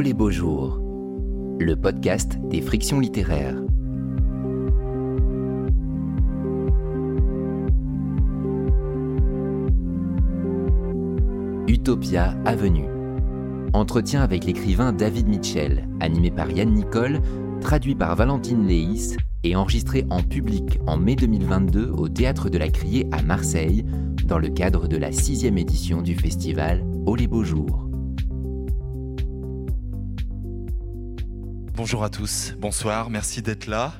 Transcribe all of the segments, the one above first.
Les beaux jours, le podcast des frictions littéraires. Utopia Avenue. Entretien avec l'écrivain David Mitchell, animé par Yann Nicole, traduit par Valentine Leis et enregistré en public en mai 2022 au Théâtre de la Criée à Marseille, dans le cadre de la sixième édition du festival Oh les beaux jours. Bonjour à tous, bonsoir, merci d'être là.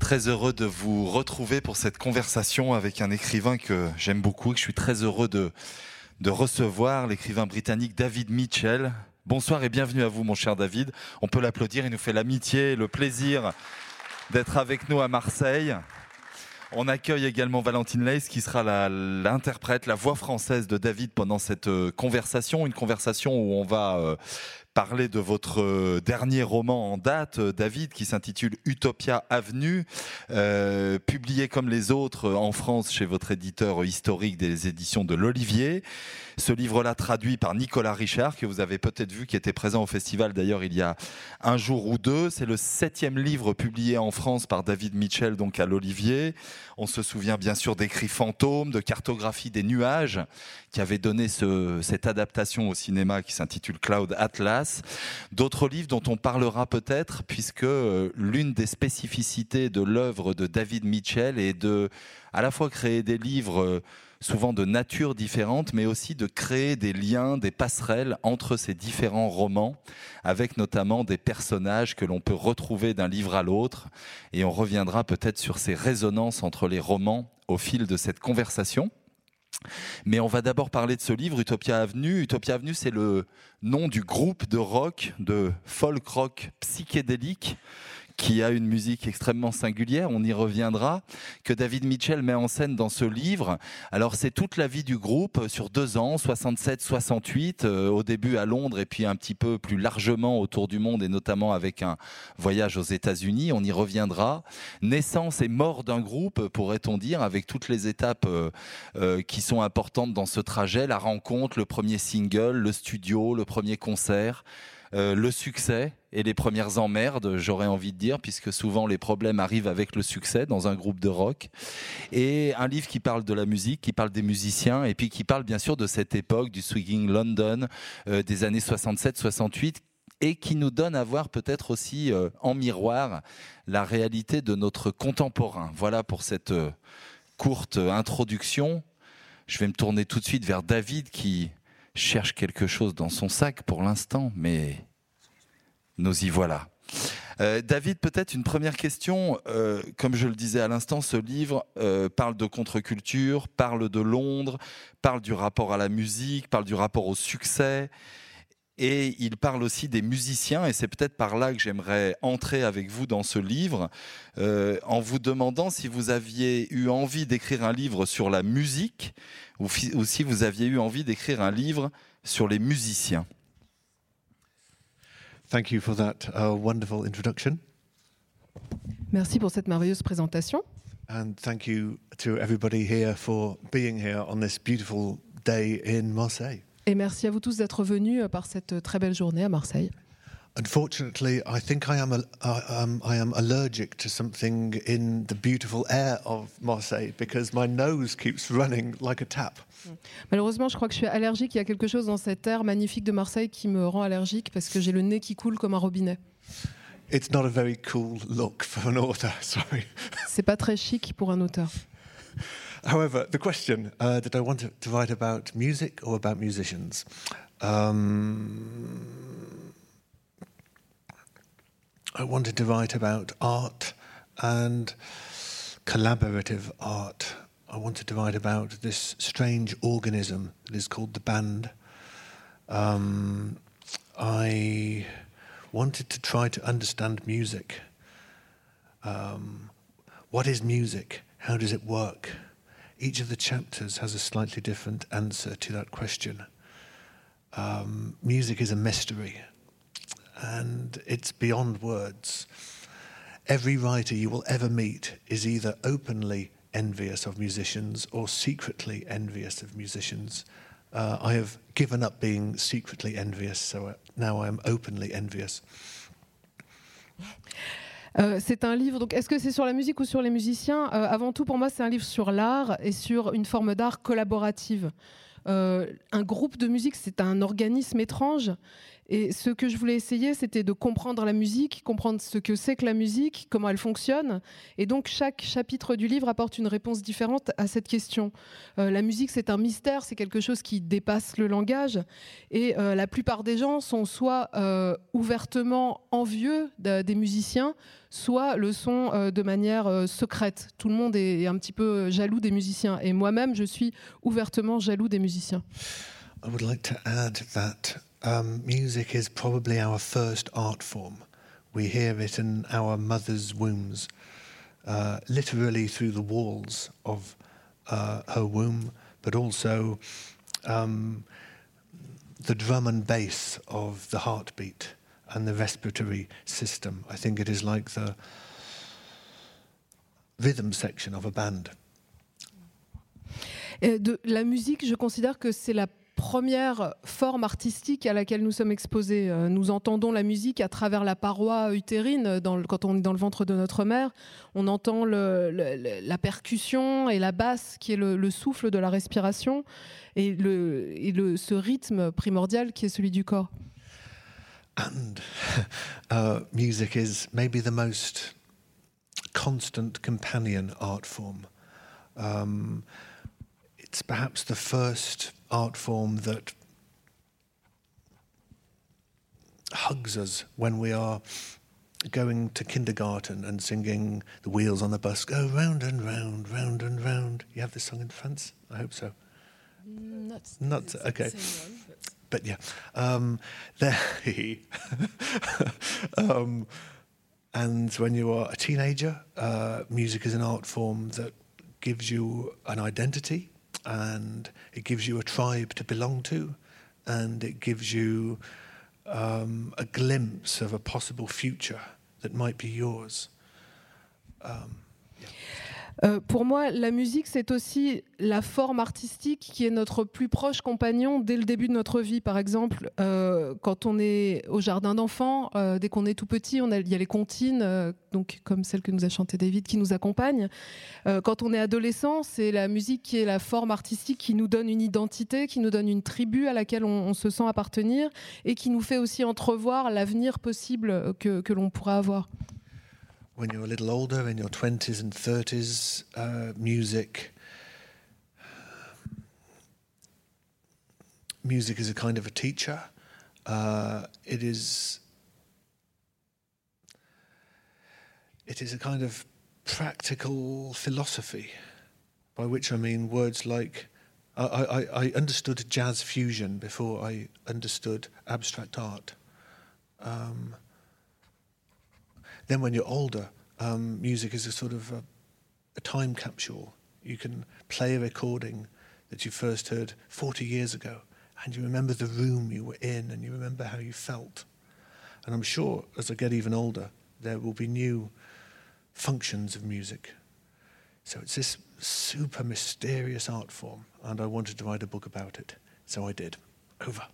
Très heureux de vous retrouver pour cette conversation avec un écrivain que j'aime beaucoup et que je suis très heureux de, recevoir, l'écrivain britannique David Mitchell. Bonsoir et bienvenue à vous, mon cher David. On peut l'applaudir, il nous fait l'amitié et le plaisir d'être avec nous à Marseille. On accueille également Valentine Leis qui sera l'interprète, la, voix française de David pendant cette euh, conversation, une conversation où on va euh, parler de votre euh, dernier roman en date, euh, David, qui s'intitule Utopia Avenue, euh, publié comme les autres en France chez votre éditeur historique des éditions de l'Olivier. Ce livre-là traduit par Nicolas Richard, que vous avez peut-être vu, qui était présent au festival d'ailleurs il y a un jour ou deux. C'est le septième livre publié en France par David Mitchell, donc à l'Olivier. On se souvient bien sûr d'écrits fantômes, de cartographie des nuages, qui avait donné ce, cette adaptation au cinéma qui s'intitule Cloud Atlas. D'autres livres dont on parlera peut-être, puisque euh, l'une des spécificités de l'œuvre de David Mitchell est de à la fois créer des livres euh, souvent de nature différente, mais aussi de créer des liens, des passerelles entre ces différents romans, avec notamment des personnages que l'on peut retrouver d'un livre à l'autre. Et on reviendra peut-être sur ces résonances entre les romans au fil de cette conversation. Mais on va d'abord parler de ce livre, Utopia Avenue. Utopia Avenue, c'est le nom du groupe de rock, de folk rock psychédélique qui a une musique extrêmement singulière, on y reviendra, que David Mitchell met en scène dans ce livre. Alors c'est toute la vie du groupe sur deux ans, 67-68, euh, au début à Londres et puis un petit peu plus largement autour du monde et notamment avec un voyage aux États-Unis, on y reviendra. Naissance et mort d'un groupe, pourrait-on dire, avec toutes les étapes euh, euh, qui sont importantes dans ce trajet, la rencontre, le premier single, le studio, le premier concert. Euh, le succès et les premières emmerdes, j'aurais envie de dire, puisque souvent les problèmes arrivent avec le succès dans un groupe de rock. Et un livre qui parle de la musique, qui parle des musiciens, et puis qui parle bien sûr de cette époque du swinging London euh, des années 67-68 et qui nous donne à voir peut-être aussi euh, en miroir la réalité de notre contemporain. Voilà pour cette courte introduction. Je vais me tourner tout de suite vers David qui cherche quelque chose dans son sac pour l'instant, mais nous y voilà. Euh, David, peut-être une première question. Euh, comme je le disais à l'instant, ce livre euh, parle de contre-culture, parle de Londres, parle du rapport à la musique, parle du rapport au succès. Et il parle aussi des musiciens, et c'est peut-être par là que j'aimerais entrer avec vous dans ce livre, en vous demandant si vous aviez eu envie d'écrire un livre sur la musique, ou, si vous aviez eu envie d'écrire un livre sur les musiciens. Thank you for that uh, wonderful introduction. Merci pour cette merveilleuse présentation. And thank you to everybody here for being here on this beautiful day in Marseille. Et merci à vous tous d'être venus euh, par cette très belle journée à Marseille. Unfortunately, I think I am, a, uh, um, I am allergic to something in the beautiful air of Marseille because my nose keeps running like a tap. Malheureusement, je crois que je suis allergique. Il y a quelque chose dans cet air magnifique de Marseille qui me rend allergique parce que j'ai le nez qui coule comme un robinet. It's not a very cool look for an author, sorry. C'est pas très chic pour un auteur. However, the question uh, did I want to, to write about music or about musicians? Um, I wanted to write about art and collaborative art. I wanted to write about this strange organism that is called the band. Um, I wanted to try to understand music. Um, what is music? How does it work? Each of the chapters has a slightly different answer to that question. Um, music is a mystery and it's beyond words. Every writer you will ever meet is either openly envious of musicians or secretly envious of musicians. uh, I have given up being secretly envious, so uh, now I am openly envious. Euh, c'est un livre, donc est-ce que c'est sur la musique ou sur les musiciens? Euh, Avant tout, pour moi, c'est un livre sur l'art et sur une forme d'art collaborative. Euh, un groupe de musique, c'est un organisme étrange. Et ce que je voulais essayer, c'était de comprendre la musique, comprendre ce que c'est que la musique, comment elle fonctionne. Et donc, chaque chapitre du livre apporte une réponse différente à cette question. Euh, la musique, c'est un mystère, c'est quelque chose qui dépasse le langage. Et euh, la plupart des gens sont soit euh, ouvertement envieux de- des musiciens, soit le sont de manière secrète. Tout le monde est, un petit peu jaloux des musiciens. Et moi-même, je suis ouvertement jaloux des musiciens. I would like to um, music is probably our first art form. We hear it in our mother's wombs, uh, literally through the walls of uh, her womb, but also um, the drum and bass of the heartbeat and the respiratory system. I think it is like the rhythm section of a band. De la musique, je considère que c'est la première forme artistique à laquelle nous sommes exposés. Euh, Nous entendons la musique à travers la paroi utérine le- quand on est dans le ventre de notre mère. On entend la percussion et la basse qui est le, le souffle de la respiration et, ce rythme primordial qui est celui du corps. And uh, music is maybe the most constant companion art form. Um, it's perhaps the first art form that hugs us when we are going to kindergarten and singing the wheels on the bus go round and round, round and round. You have this song in France? I hope so. Not okay. But yeah, um, there. um, and when you are a teenager, uh, music is an art form that gives you an identity, and it gives you a tribe to belong to, and it gives you um, a glimpse of a possible future that might be yours. Um, Euh, pour moi, la musique, c'est aussi la forme artistique qui est notre plus proche compagnon dès le début de notre vie. Par exemple, euh, quand on est au jardin d'enfants, euh, dès qu'on est tout petit, il y a les comptines, donc comme celle que nous a chantée David, qui nous accompagnent. Euh, quand on est adolescent, c'est la musique qui est la forme artistique qui nous donne une identité, qui nous donne une tribu à laquelle on, on se sent appartenir et qui nous fait aussi entrevoir l'avenir possible que, que l'on pourra avoir. When you're a little older, in your 20s and 30s, uh, music. Music is a kind of a teacher. Uh, it is. It is a kind of practical philosophy, by which I mean words like. I, I, I understood jazz fusion before I understood abstract art. Um, then when you're older, um, music is a sort of a, a time capsule. You can play a recording that you first heard 40 years ago, and you remember the room you were in, and you remember how you felt. And I'm sure as I get even older, there will be new functions of music. So it's this super mysterious art form, and I wanted to write a book about it. So I did. Over.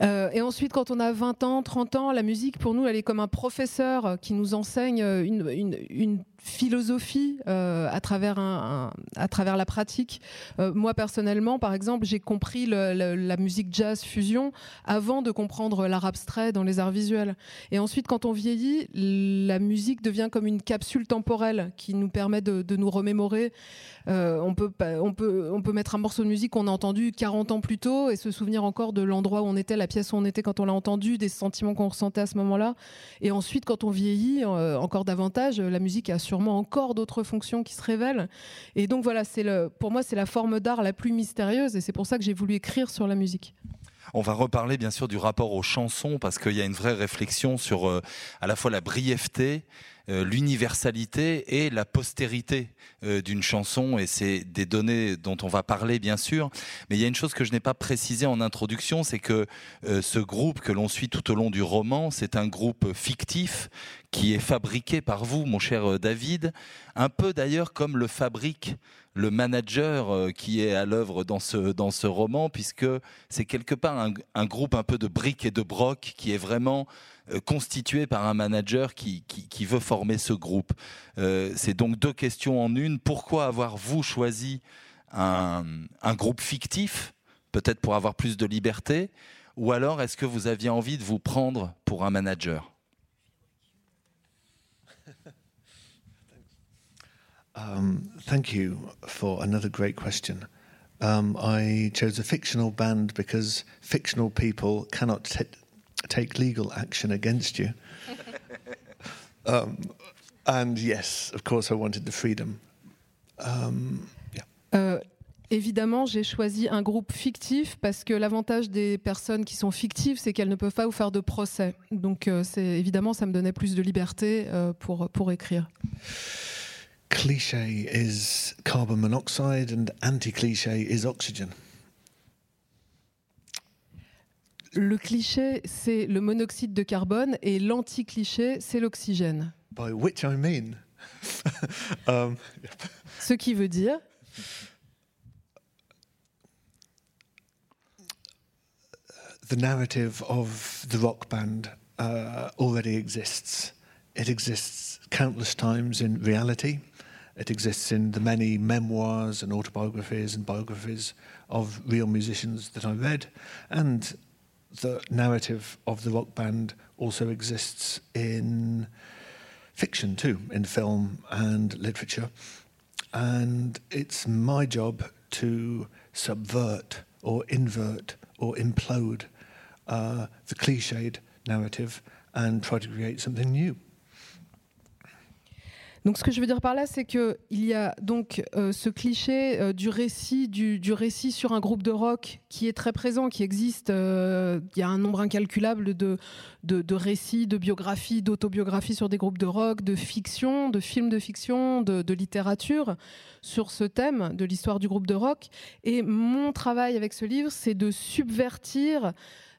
Euh, et ensuite, quand on a 20 ans, 30 ans, la musique, pour nous, elle est comme un professeur qui nous enseigne une philosophie euh, à, travers un- à travers la pratique. Euh, moi, personnellement, par exemple, j'ai compris la musique jazz fusion avant de comprendre l'art abstrait dans les arts visuels. Et ensuite, quand on vieillit, la musique devient comme une capsule temporelle qui nous permet de, de nous remémorer. Euh, on, peut, on, peut, on peut mettre un morceau de musique qu'on a entendu 40 ans plus tôt et se souvenir encore de l'endroit où on était, la pièce où on était quand on l'a entendu, des sentiments qu'on ressentait à ce moment-là. Et ensuite, quand on vieillit encore davantage, la musique a sûrement encore d'autres fonctions qui se révèlent. Et donc voilà, c'est le, pour moi, c'est la forme d'art la plus mystérieuse et c'est pour ça que j'ai voulu écrire sur la musique. On va reparler bien sûr du rapport aux chansons parce qu'il y a une vraie réflexion sur euh, à la fois la brièveté l'universalité et la postérité euh, d'une chanson, et c'est des données dont on va parler bien sûr. Mais il y a une chose que je n'ai pas précisée en introduction, c'est que euh, ce groupe que l'on suit tout au long du roman, c'est un groupe fictif qui est fabriqué par vous, mon cher David, un peu d'ailleurs comme le fabrique le manager qui est à l'œuvre dans ce, dans ce roman, puisque c'est quelque part un, un, groupe un peu de briques et de broc qui est vraiment euh, constitué par un manager qui, qui, veut former ce groupe. Euh, c'est donc deux questions en une. Pourquoi avoir vous choisi un, un groupe fictif, peut-être pour avoir plus de liberté, ou alors est-ce que vous aviez envie de vous prendre pour un manager? Um, thank you for another great question. Um, I chose a fictional band because fictional people cannot take legal action against you. um, and yes, of course, I wanted the freedom. Um, yeah. Euh, évidemment, j'ai choisi un groupe fictif parce que l'avantage des personnes qui sont fictives, c'est qu'elles ne peuvent pas vous faire de procès. Donc, euh, c'est évidemment, ça me donnait plus de liberté euh, pour pour écrire. Cliché is carbon monoxide and anti-cliché is oxygen. Le cliché, c'est le monoxyde de carbone et l'anti-cliché, c'est l'oxygène. By which I mean. um, Ce qui veut dire. The narrative of the rock band uh, already exists. It exists countless times in reality. It exists in the many memoirs and autobiographies and biographies of real musicians that I read, and the narrative of the rock band also exists in fiction too, in film and literature. And it's my job to subvert or invert or implode uh, the cliched narrative and try to create something new. Donc ce que je veux dire par là, c'est qu'il y a donc euh, ce cliché euh, du récit, du, récit sur un groupe de rock qui est très présent, qui existe. Euh, il y a un nombre incalculable de, récits, de biographies, d'autobiographies sur des groupes de rock, de fiction, de films de fiction, de littérature sur ce thème de l'histoire du groupe de rock. Et mon travail avec ce livre, c'est de subvertir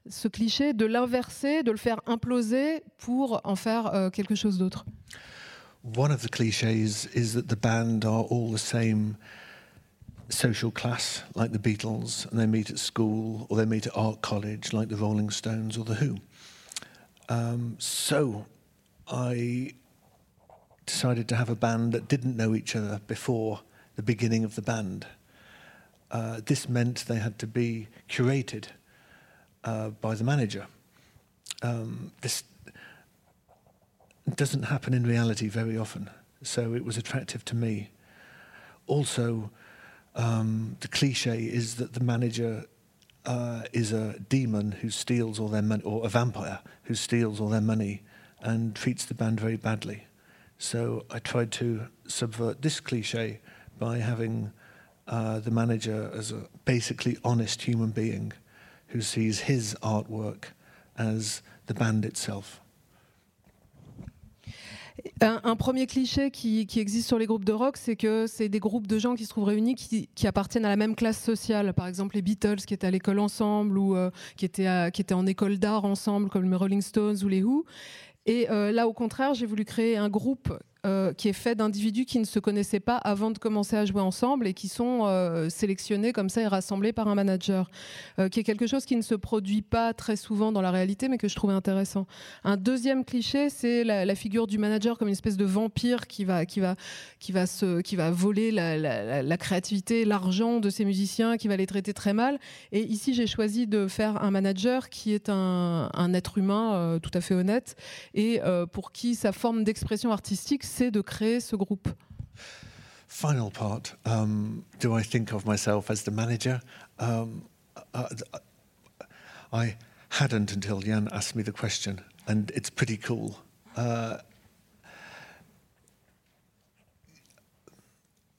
ce cliché, de l'inverser, de le faire imploser pour en faire quelque chose d'autre. One of the cliches is that the band are all the same social class, like the Beatles, and they meet at school or they meet at art college, like the Rolling Stones or the Who. Um, so I decided to have a band that didn't know each other before the beginning of the band. Uh, this meant they had to be curated uh, by the manager. Um, this doesn't happen in reality very often. So it was attractive to me. Also, um, the cliche is that the manager uh, is a demon who steals all their money, or a vampire who steals all their money and treats the band very badly. So I tried to subvert this cliche by having uh, the manager as a basically honest human being who sees his artwork as the band itself. Un, premier cliché qui, existe sur les groupes de rock, c'est que c'est des groupes de gens qui se trouvent réunis qui, appartiennent à la même classe sociale. Par exemple, les Beatles qui étaient à l'école ensemble ou euh, qui, étaient en école d'art ensemble, comme les Rolling Stones ou les Who. Et euh, là, au contraire, j'ai voulu créer un groupe euh, qui est fait d'individus qui ne se connaissaient pas avant de commencer à jouer ensemble et qui sont euh, sélectionnés comme ça et rassemblés par un manager, euh, qui est quelque chose qui ne se produit pas très souvent dans la réalité, mais que je trouvais intéressant. Un deuxième cliché, c'est la, figure du manager comme une espèce de vampire qui va, qui va, qui va, qui va voler la, créativité, l'argent de ses musiciens, qui va les traiter très mal. Et ici, j'ai choisi de faire un manager qui est un, un être humain tout à fait honnête et pour qui sa forme d'expression artistique c'est de créer ce groupe Final part. Um, do I think of myself as the manager? Um, uh, I hadn't until Jan asked me the question, and it's pretty cool. Uh,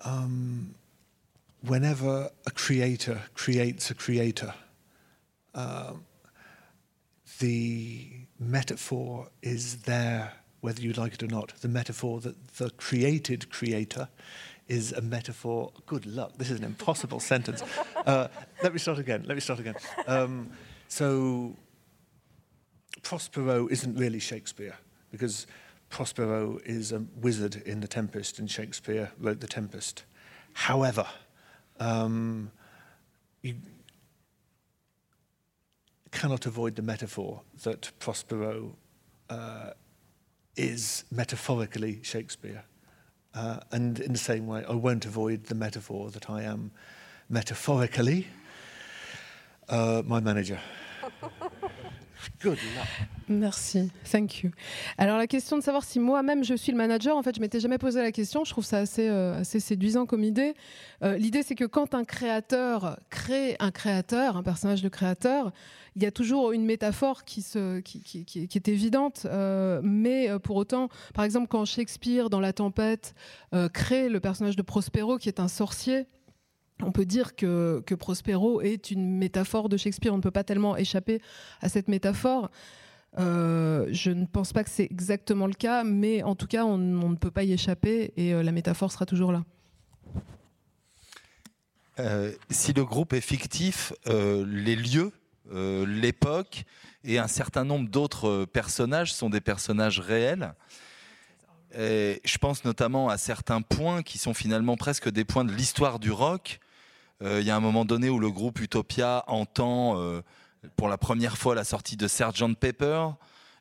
um, whenever a creator creates a creator, uh, the metaphor is their whether you like it or not, the metaphor that the created creator is a metaphor. Good luck. This is an impossible sentence. Uh, let me start again. Let me start again. Um, so, Prospero isn't really Shakespeare because Prospero is a wizard in The Tempest, and Shakespeare wrote The Tempest. However, um, you cannot avoid the metaphor that Prospero uh, is metaphorically Shakespeare. Uh, and in the same way, I won't avoid the metaphor that I am metaphorically uh, my manager. Good. Merci, thank you. Alors la question de savoir si moi-même je suis le manager, en fait, je m'étais jamais posé la question. Je trouve ça assez, euh, séduisant comme idée. Euh, L'idée, c'est que quand un créateur crée un créateur, un personnage de créateur, il y a toujours une métaphore qui, est évidente, euh, mais pour autant, par exemple, quand Shakespeare, dans La Tempête, crée le personnage de Prospero, qui est un sorcier, on peut dire que, Prospero est une métaphore de Shakespeare. On ne peut pas tellement échapper à cette métaphore. Euh, je ne pense pas que c'est exactement le cas, mais en tout cas, on, ne peut pas y échapper et euh, la métaphore sera toujours là. Euh, si le groupe est fictif, les lieux, l'époque et un certain nombre d'autres personnages sont des personnages réels. Je pense notamment à certains points qui sont finalement presque des points de l'histoire du rock. Il y a un moment donné où le groupe Utopia entend pour la première fois la sortie de Sgt Pepper.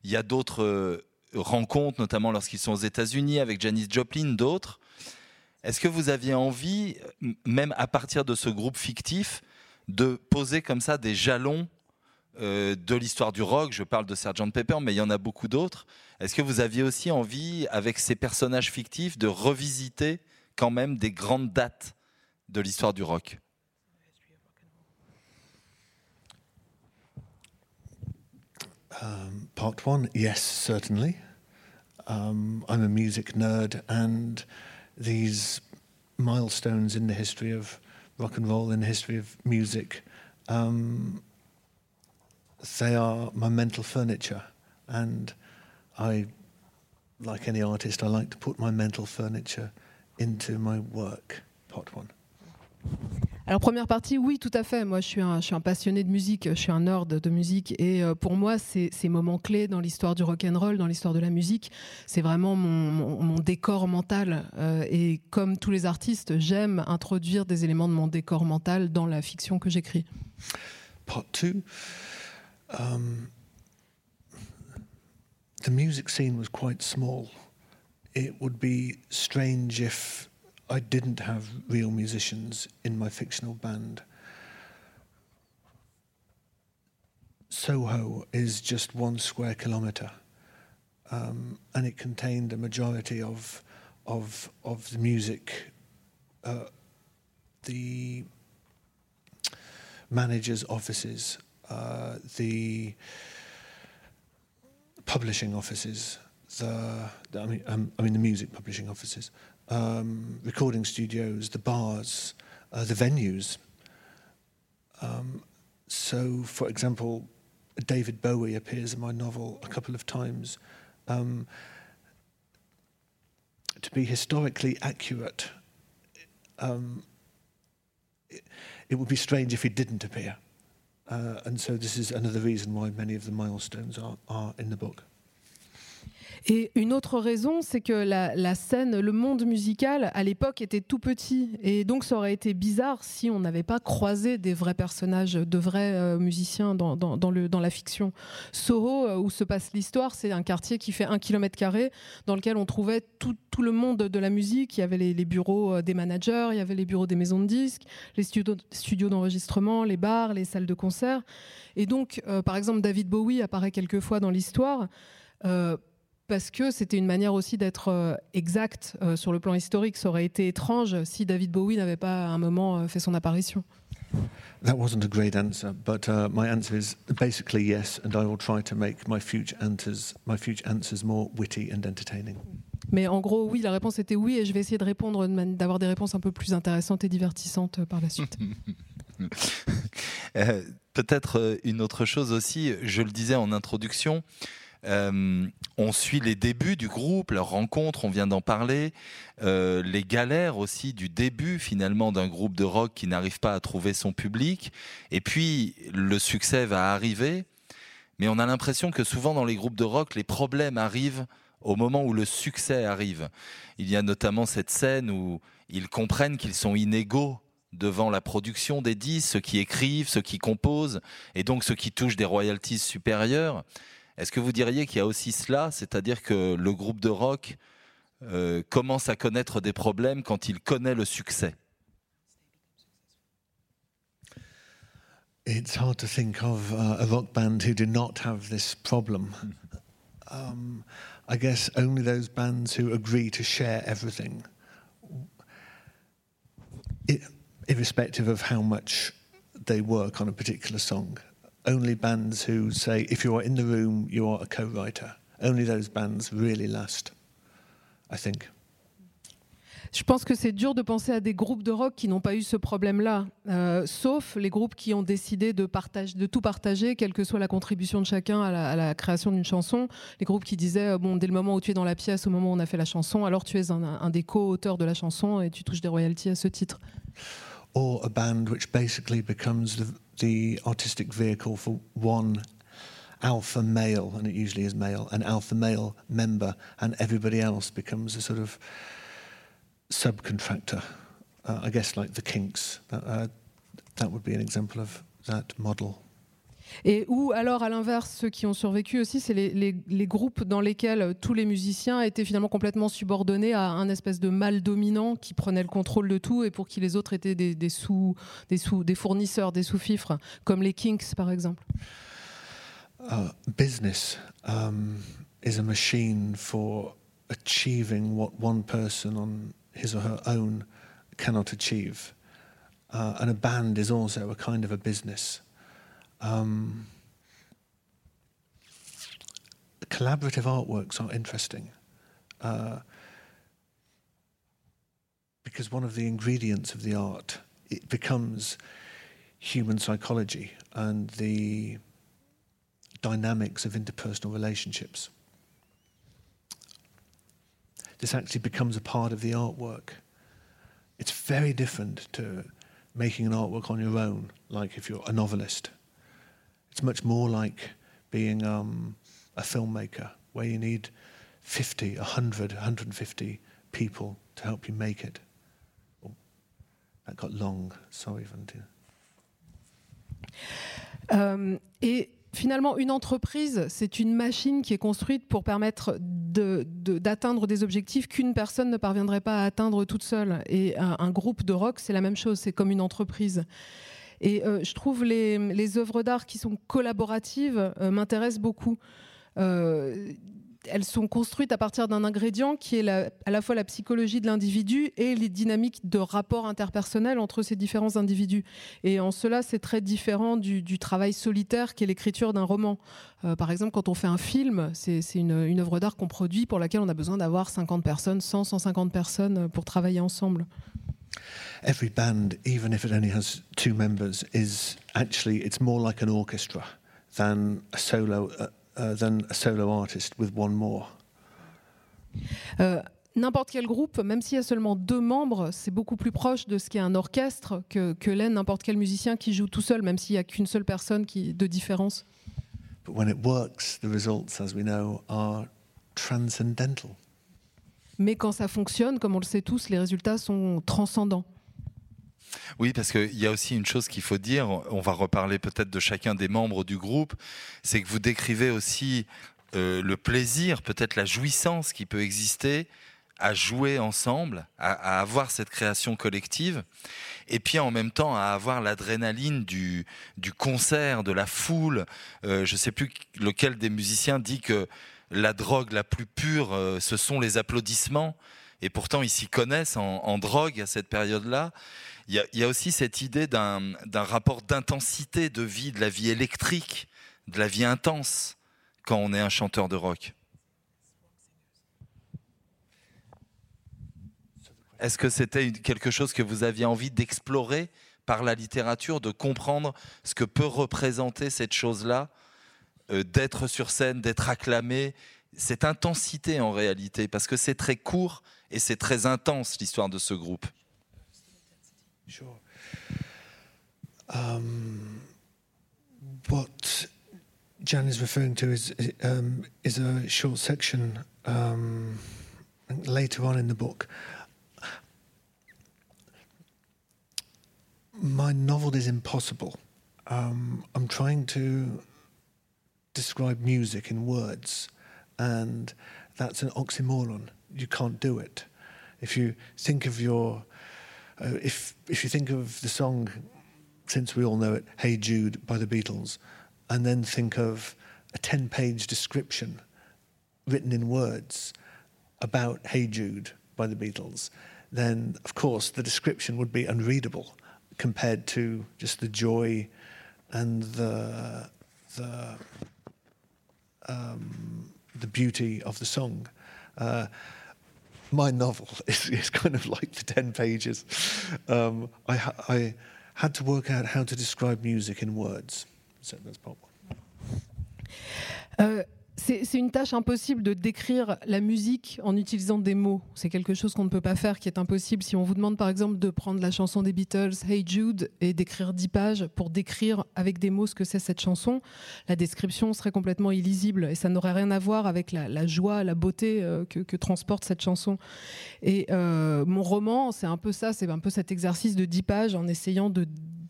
Il y a d'autres rencontres, notamment lorsqu'ils sont aux États-Unis avec Janis Joplin, d'autres. Est-ce que vous aviez envie, même à partir de ce groupe fictif, de poser comme ça des jalons euh, de l'histoire du rock? Je parle de Sgt Pepper, mais il y en a beaucoup d'autres. Est-ce que vous aviez aussi envie, avec ces personnages fictifs, de revisiter quand même des grandes dates de l'histoire du rock? Um, part one, yes, certainly. Um, I'm a music nerd, and these milestones in the history of rock and roll, in the history of music, um, they are my mental furniture. And I, like any artist, I like to put my mental furniture into my work. Part one. Alors première partie, oui, tout à fait. Moi, je suis un, passionné de musique, je suis un nerd de musique, et euh, pour moi, ces, ces moments clés dans l'histoire du rock and roll, dans l'histoire de la musique, c'est vraiment mon, décor mental. Euh, et comme tous les artistes, j'aime introduire des éléments de mon décor mental dans la fiction que j'écris. Part two. Um, the music scene was quite small. It would be strange if I didn't have real musicians in my fictional band. Soho is just one square kilometre, um, and it contained a majority of of of the music, uh, the managers' offices, uh, the publishing offices, the, the I mean um, I mean the music publishing offices, um, recording studios, the bars, uh, the venues. Um, so, for example, David Bowie appears in my novel a couple of times. Um, to be historically accurate, um, it, it, would be strange if he didn't appear. Uh, and so, this is another reason why many of the milestones are, are in the book. Et une autre raison, c'est que la, scène, le monde musical à l'époque était tout petit. Et donc ça aurait été bizarre si on n'avait pas croisé des vrais personnages, de vrais euh, musiciens dans, le, dans la fiction. Soho, euh, où se passe l'histoire, c'est un quartier qui fait un kilomètre carré, dans lequel on trouvait tout, tout, le monde de la musique. Il y avait les, bureaux euh, des managers, il y avait les bureaux des maisons de disques, les studios, d'enregistrement, les bars, les salles de concert. Et donc, par exemple, David Bowie apparaît quelquefois dans l'histoire. Parce que c'était une manière aussi d'être euh, exact euh, sur le plan historique. Ça aurait été étrange si David Bowie n'avait pas à un moment euh, fait son apparition. That wasn't a great answer, but uh, my answer is basically yes, and I will try to make my future answers, my future answers more witty and entertaining. Mais en gros, oui, la réponse était oui, et je vais essayer de répondre, d'avoir des réponses un peu plus intéressantes et divertissantes par la suite. euh, Peut-être une autre chose aussi, je le disais en introduction, Euh, on suit les débuts du groupe, leurs rencontres, on vient d'en parler, euh, les galères aussi du début finalement d'un groupe de rock qui n'arrive pas à trouver son public. Et puis le succès va arriver, mais on a l'impression que souvent dans les groupes de rock, les problèmes arrivent au moment où le succès arrive. Il y a notamment cette scène où ils comprennent qu'ils sont inégaux devant la production des disques, ceux qui écrivent, ceux qui composent, et donc ceux qui touchent des royalties supérieures. Est-ce que vous diriez qu'il y a aussi cela, c'est-à-dire que le groupe de rock euh, commence à connaître des problèmes quand il connaît le succès? It's hard to think of uh, a rock band who do not have this problem. Um, I guess only those bands who agree to share everything, irrespective of how much they work on a particular song. Only bands who say, if you are in the room, you are a co writer. Only those bands really last, I think. Je pense que c'est dur de penser à des groupes de rock qui n'ont pas eu ce problème-là, euh, sauf les groupes qui ont décidé de, partage, de tout partager, quelle que soit la contribution de chacun à la, à la création d'une chanson. Les groupes qui disaient, euh, bon, dès le moment où tu es dans la pièce, au moment où on a fait la chanson, alors tu es un, un des co-auteurs de la chanson et tu touches des royalties à ce titre. Or a band which basically becomes the the artistic vehicle for one alpha male, and it usually is male, an alpha male member, and everybody else becomes a sort of subcontractor. Uh, I guess like the Kinks. Uh, that would be an example of that model. Et ou alors, à l'inverse, ceux qui ont survécu aussi, c'est les, groupes dans lesquels tous les musiciens étaient finalement complètement subordonnés à un espèce de mal dominant qui prenait le contrôle de tout et pour qui les autres étaient des, sous, des, sous, des fournisseurs, des sous-fifres, comme les Kinks par exemple. Uh, business um, is a machine for achieving what one person on his or her own cannot achieve. Uh, and a band is also a kind of a business. Um, collaborative artworks are interesting uh, because one of the ingredients of the art it becomes human psychology and the dynamics of interpersonal relationships. This actually becomes a part of the artwork. It's very different to making an artwork on your own, like if you're a novelist. It's much more like being um, a filmmaker, where you need 50, 100, 150 people to help you make it. Oh, that got long. Sorry, Valentina. Euh, et finalement, une entreprise, c'est une machine qui est construite pour permettre d'atteindre de, des objectifs qu'une personne ne parviendrait pas à atteindre toute seule. Et un, un groupe de rock, c'est la même chose, c'est comme une entreprise. Et euh, je trouve les, les œuvres d'art qui sont collaboratives euh, m'intéressent beaucoup. Euh, elles sont construites à partir d'un ingrédient qui est à la fois la psychologie de l'individu et les dynamiques de rapport interpersonnel entre ces différents individus. Et en cela, c'est très différent du, travail solitaire qu'est l'écriture d'un roman. par exemple, quand on fait un film, c'est une, une œuvre d'art qu'on produit pour laquelle on a besoin d'avoir 50 personnes, 100, 150 personnes pour travailler ensemble. Every band, even if it only has two members, is actually it's more like an orchestra than a solo uh, uh, than a solo artist with one more. Euh, n'importe quel groupe, même s'il y a seulement deux membres, c'est beaucoup plus proche de ce qu'est un orchestre que, que l'est n'importe quel musicien qui joue tout seul, même s'il n'y a qu'une seule personne qui, de différence. But when it works, the results, as we know, are transcendental. Mais quand ça fonctionne, comme on le sait tous, les résultats sont transcendants. Oui, parce qu'il y a aussi une chose qu'il faut dire, on va reparler peut-être de chacun des membres du groupe, c'est que vous décrivez aussi euh, le plaisir, peut-être la jouissance qui peut exister à jouer ensemble, à, avoir cette création collective, et puis en même temps à avoir l'adrénaline du, concert, de la foule. Euh, je ne sais plus lequel des musiciens dit que la drogue la plus pure, euh, ce sont les applaudissements, et pourtant ils s'y connaissent en drogue à cette période-là. Il y, a aussi cette idée d'un rapport d'intensité de vie, de la vie électrique, de la vie intense quand on est un chanteur de rock. Est-ce que c'était quelque chose que vous aviez envie d'explorer par la littérature, de comprendre ce que peut représenter cette chose-là d'être sur scène, d'être acclamé, cette intensité en réalité, parce que c'est très court et c'est très intense l'histoire de ce groupe. Sure. Um, what Jan is referring to is um, is a short section um, later on in the book. My novel is impossible. I'm trying to describe music in words, and that's an oxymoron. You can't do it. If you think of your, uh, if if you think of the song, since we all know it, "Hey Jude" by the Beatles, and then think of a ten-page description written in words about "Hey Jude" by the Beatles, then of course the description would be unreadable compared to just the joy and the the um, the beauty of the song. Uh, my novel is, is, kind of like the 10 pages. Um, I, I, had to work out how to describe music in words. So that's part one. Uh, C'est une tâche impossible de décrire la musique en utilisant des mots. C'est quelque chose qu'on ne peut pas faire, qui est impossible. Si on vous demande par exemple de prendre la chanson des Beatles, Hey Jude, et d'écrire 10 pages pour décrire avec des mots ce que c'est cette chanson, la description serait complètement illisible et ça n'aurait rien à voir avec la, joie, la beauté euh, que, transporte cette chanson. Et euh, mon roman, c'est un peu ça, c'est un peu cet exercice de 10 pages en essayant de,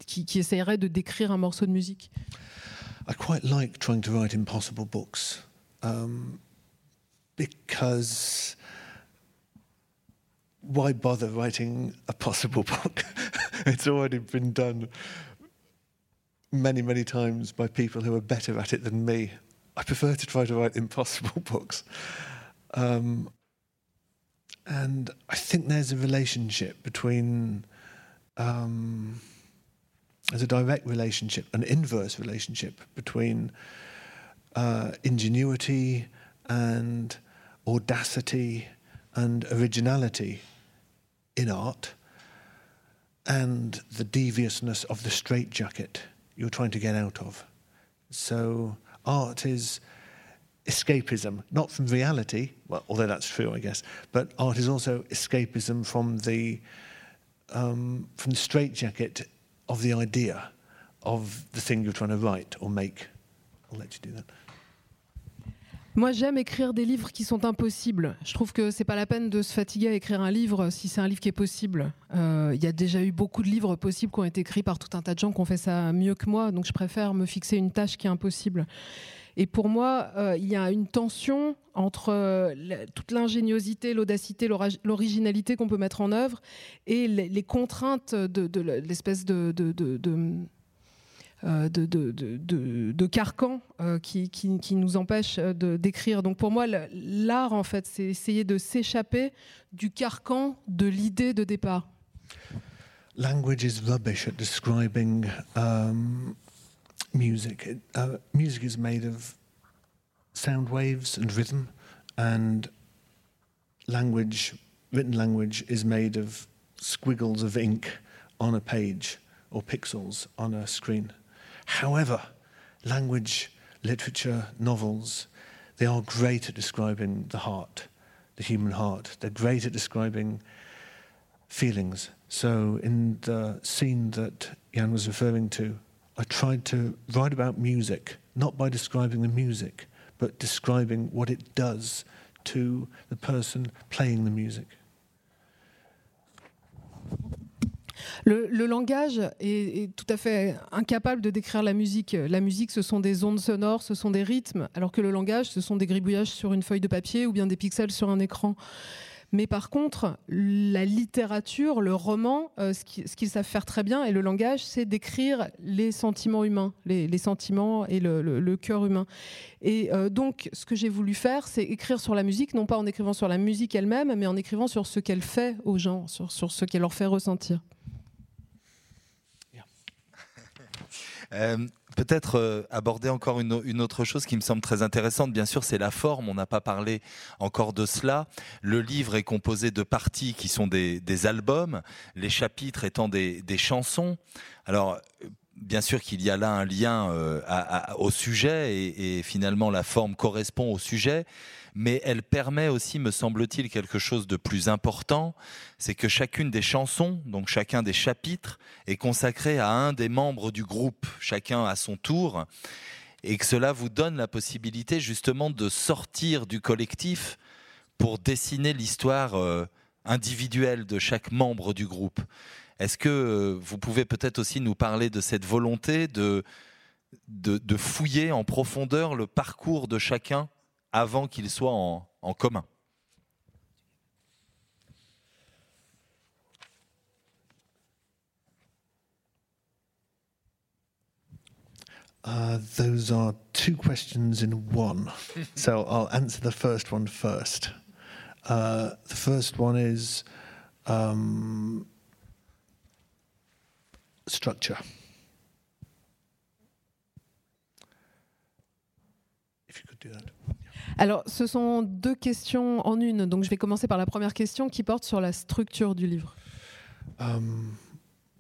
qui, qui essayerait de décrire un morceau de musique. I quite like trying to write impossible books. Um, because why bother writing a possible book? it's already been done many, many times by people who are better at it than me. I prefer to try to write impossible books. Um, and I think there's a relationship between, um, there's a direct relationship, an inverse relationship between uh, ingenuity and audacity and originality in art and the deviousness of the straitjacket you're trying to get out of. So, art is escapism, not from reality, well, although that's true, I guess, but art is also escapism from the, um, from the straitjacket of the idea of the thing you're trying to write or make. I'll let you do that. Moi, j'aime écrire des livres qui sont impossibles. Je trouve que c'est pas la peine de se fatiguer à écrire un livre si c'est un livre qui est possible. Euh, il y a déjà eu beaucoup de livres possibles qui ont été écrits par tout un tas de gens qui ont fait ça mieux que moi, donc je préfère me fixer une tâche qui est impossible. Et pour moi, euh, il y a une tension entre euh, toute l'ingéniosité, l'audacité, l'originalité qu'on peut mettre en œuvre et les, contraintes de, l'espèce de de, de, de, de, carcans euh, qui, nous empêchent de d'écrire. Donc pour moi, l'art, en fait, c'est essayer de s'échapper du carcan de l'idée de départ. Language is rubbish at describing um, music. It, uh, music is made of sound waves and rhythm, and language, written language, is made of squiggles of ink on a page or pixels on a screen. However, language, literature, novels, they are great at describing the heart, the human heart. They're great at describing feelings. So, in the scene that Jan was referring to, I tried to write about music, not by describing the music, but describing what it does to the person playing the music. Le, langage est, tout à fait incapable de décrire la musique. La musique, ce sont des ondes sonores, ce sont des rythmes, alors que le langage, ce sont des gribouillages sur une feuille de papier ou bien des pixels sur un écran. Mais par contre, la littérature, le roman, euh, ce qu'ils savent faire très bien, et le langage, c'est d'écrire les sentiments humains, les, sentiments et le, cœur humain. Et euh, donc, ce que j'ai voulu faire, c'est écrire sur la musique, non pas en écrivant sur la musique elle-même, mais en écrivant sur ce qu'elle fait aux gens, sur ce qu'elle leur fait ressentir. Peut-être euh, aborder encore une, autre chose qui me semble très intéressante. Bien sûr, c'est la forme. On n'a pas parlé encore de cela. Le livre est composé de parties qui sont des, albums, les chapitres étant des, chansons. Alors, bien sûr qu'il y a là un lien euh, au sujet et, finalement la forme correspond au sujet, mais elle permet aussi, me semble-t-il, quelque chose de plus important, c'est que chacune des chansons, donc chacun des chapitres, est consacré à un des membres du groupe, chacun à son tour, et que cela vous donne la possibilité justement de sortir du collectif pour dessiner l'histoire euh, individuelle de chaque membre du groupe. Est-ce que euh, vous pouvez peut-être aussi nous parler de cette volonté de, de, fouiller en profondeur le parcours de chacun? Avant qu'il soit en, en commun Uh, those are two questions in one. so I'll answer the first one first. Uh, the first one is um, structure. Alors, ce sont deux questions en une. Donc, je vais commencer par la première question qui porte sur la structure du livre. Um,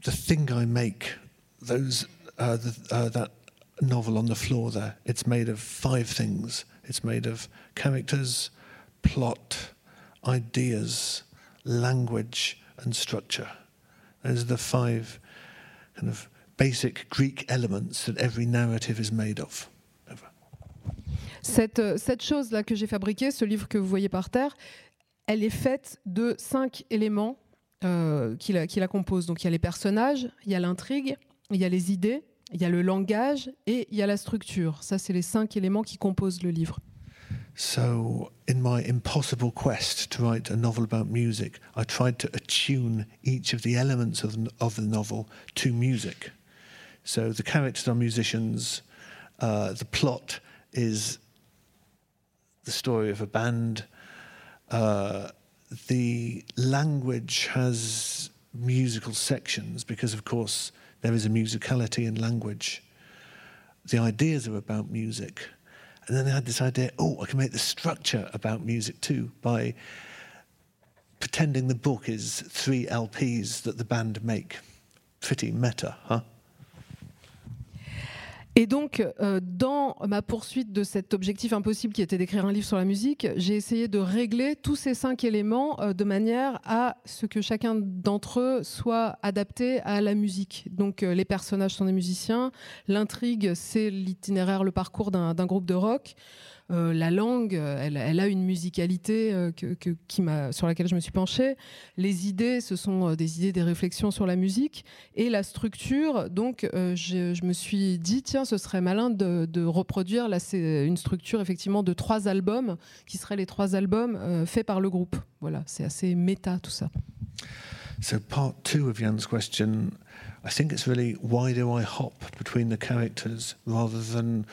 the thing I make, those, uh, uh, that novel on the floor there, it's made of five things. It's made of characters, plot, ideas, language, and structure. Those are the five kind of basic Greek elements that every narrative is made of. Cette, cette chose-là que j'ai fabriquée, ce livre que vous voyez par terre, elle est faite de cinq éléments euh, qui, la, composent. Donc il y a les personnages, il y a l'intrigue, il y a les idées, il y a le langage et il y a la structure. Ça, c'est les cinq éléments qui composent le livre. So, in my impossible quest to write a novel about music, I tried to attune each of the elements of, of the novel to music. So, the characters are musicians, uh, the plot is the story of a band, uh, the language has musical sections because, of course, there is a musicality in language. The ideas are about music. And then they had this idea oh, I can make the structure about music too by pretending the book is three LPs that the band make. Pretty meta, huh? Et donc, euh, dans ma poursuite de cet objectif impossible qui était d'écrire un livre sur la musique, j'ai essayé de régler tous ces cinq éléments euh, de manière à ce que chacun d'entre eux soit adapté à la musique. Donc, euh, les personnages sont des musiciens, l'intrigue, c'est l'itinéraire, le parcours d'un groupe de rock. Euh, la langue, elle, a une musicalité euh, sur laquelle je me suis penchée. Les idées, ce sont euh, des idées, des réflexions sur la musique. Et la structure, donc, je, me suis dit, tiens, ce serait malin de, reproduire là, c'est une structure effectivement de trois albums, qui seraient les trois albums faits par le groupe. Voilà, c'est assez méta tout ça. So part two of Jan's question, I think it's really why do I hop between the characters rather than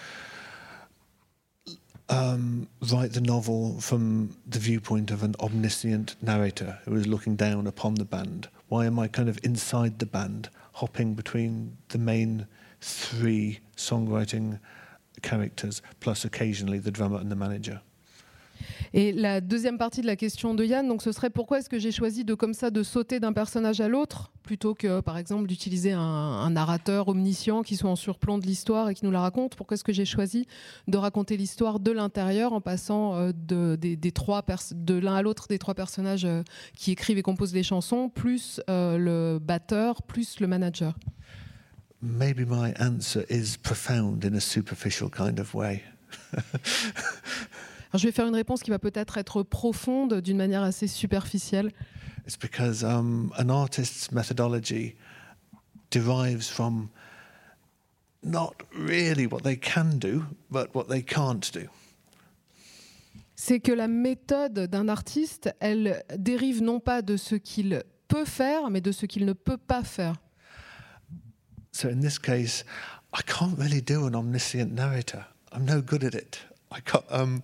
um, write the novel from the viewpoint of an omniscient narrator who is looking down upon the band? Why am I kind of inside the band, hopping between the main three songwriting characters, plus occasionally the drummer and the manager? Et la deuxième partie de la question de Yann, donc ce serait pourquoi est-ce que j'ai choisi de comme ça de sauter d'un personnage à l'autre plutôt que par exemple d'utiliser un, narrateur omniscient qui soit en surplomb de l'histoire et qui nous la raconte? Pourquoi est-ce que j'ai choisi de raconter l'histoire de l'intérieur en passant euh, de, des, de l'un à l'autre des trois personnages euh, qui écrivent et composent les chansons, plus euh, le batteur, plus le manager? Maybe my answer is profound in a superficial kind of way. Alors, je vais faire une réponse qui va peut-être être profonde d'une manière assez superficielle. It's because um, an artist's methodology derives from not really what they can do, but what they can't do. C'est que la méthode d'un artiste, elle dérive non pas de ce qu'il peut faire, mais de ce qu'il ne peut pas faire. So in this case, I can't really do an omniscient narrator. I'm no good at it. I can't, um,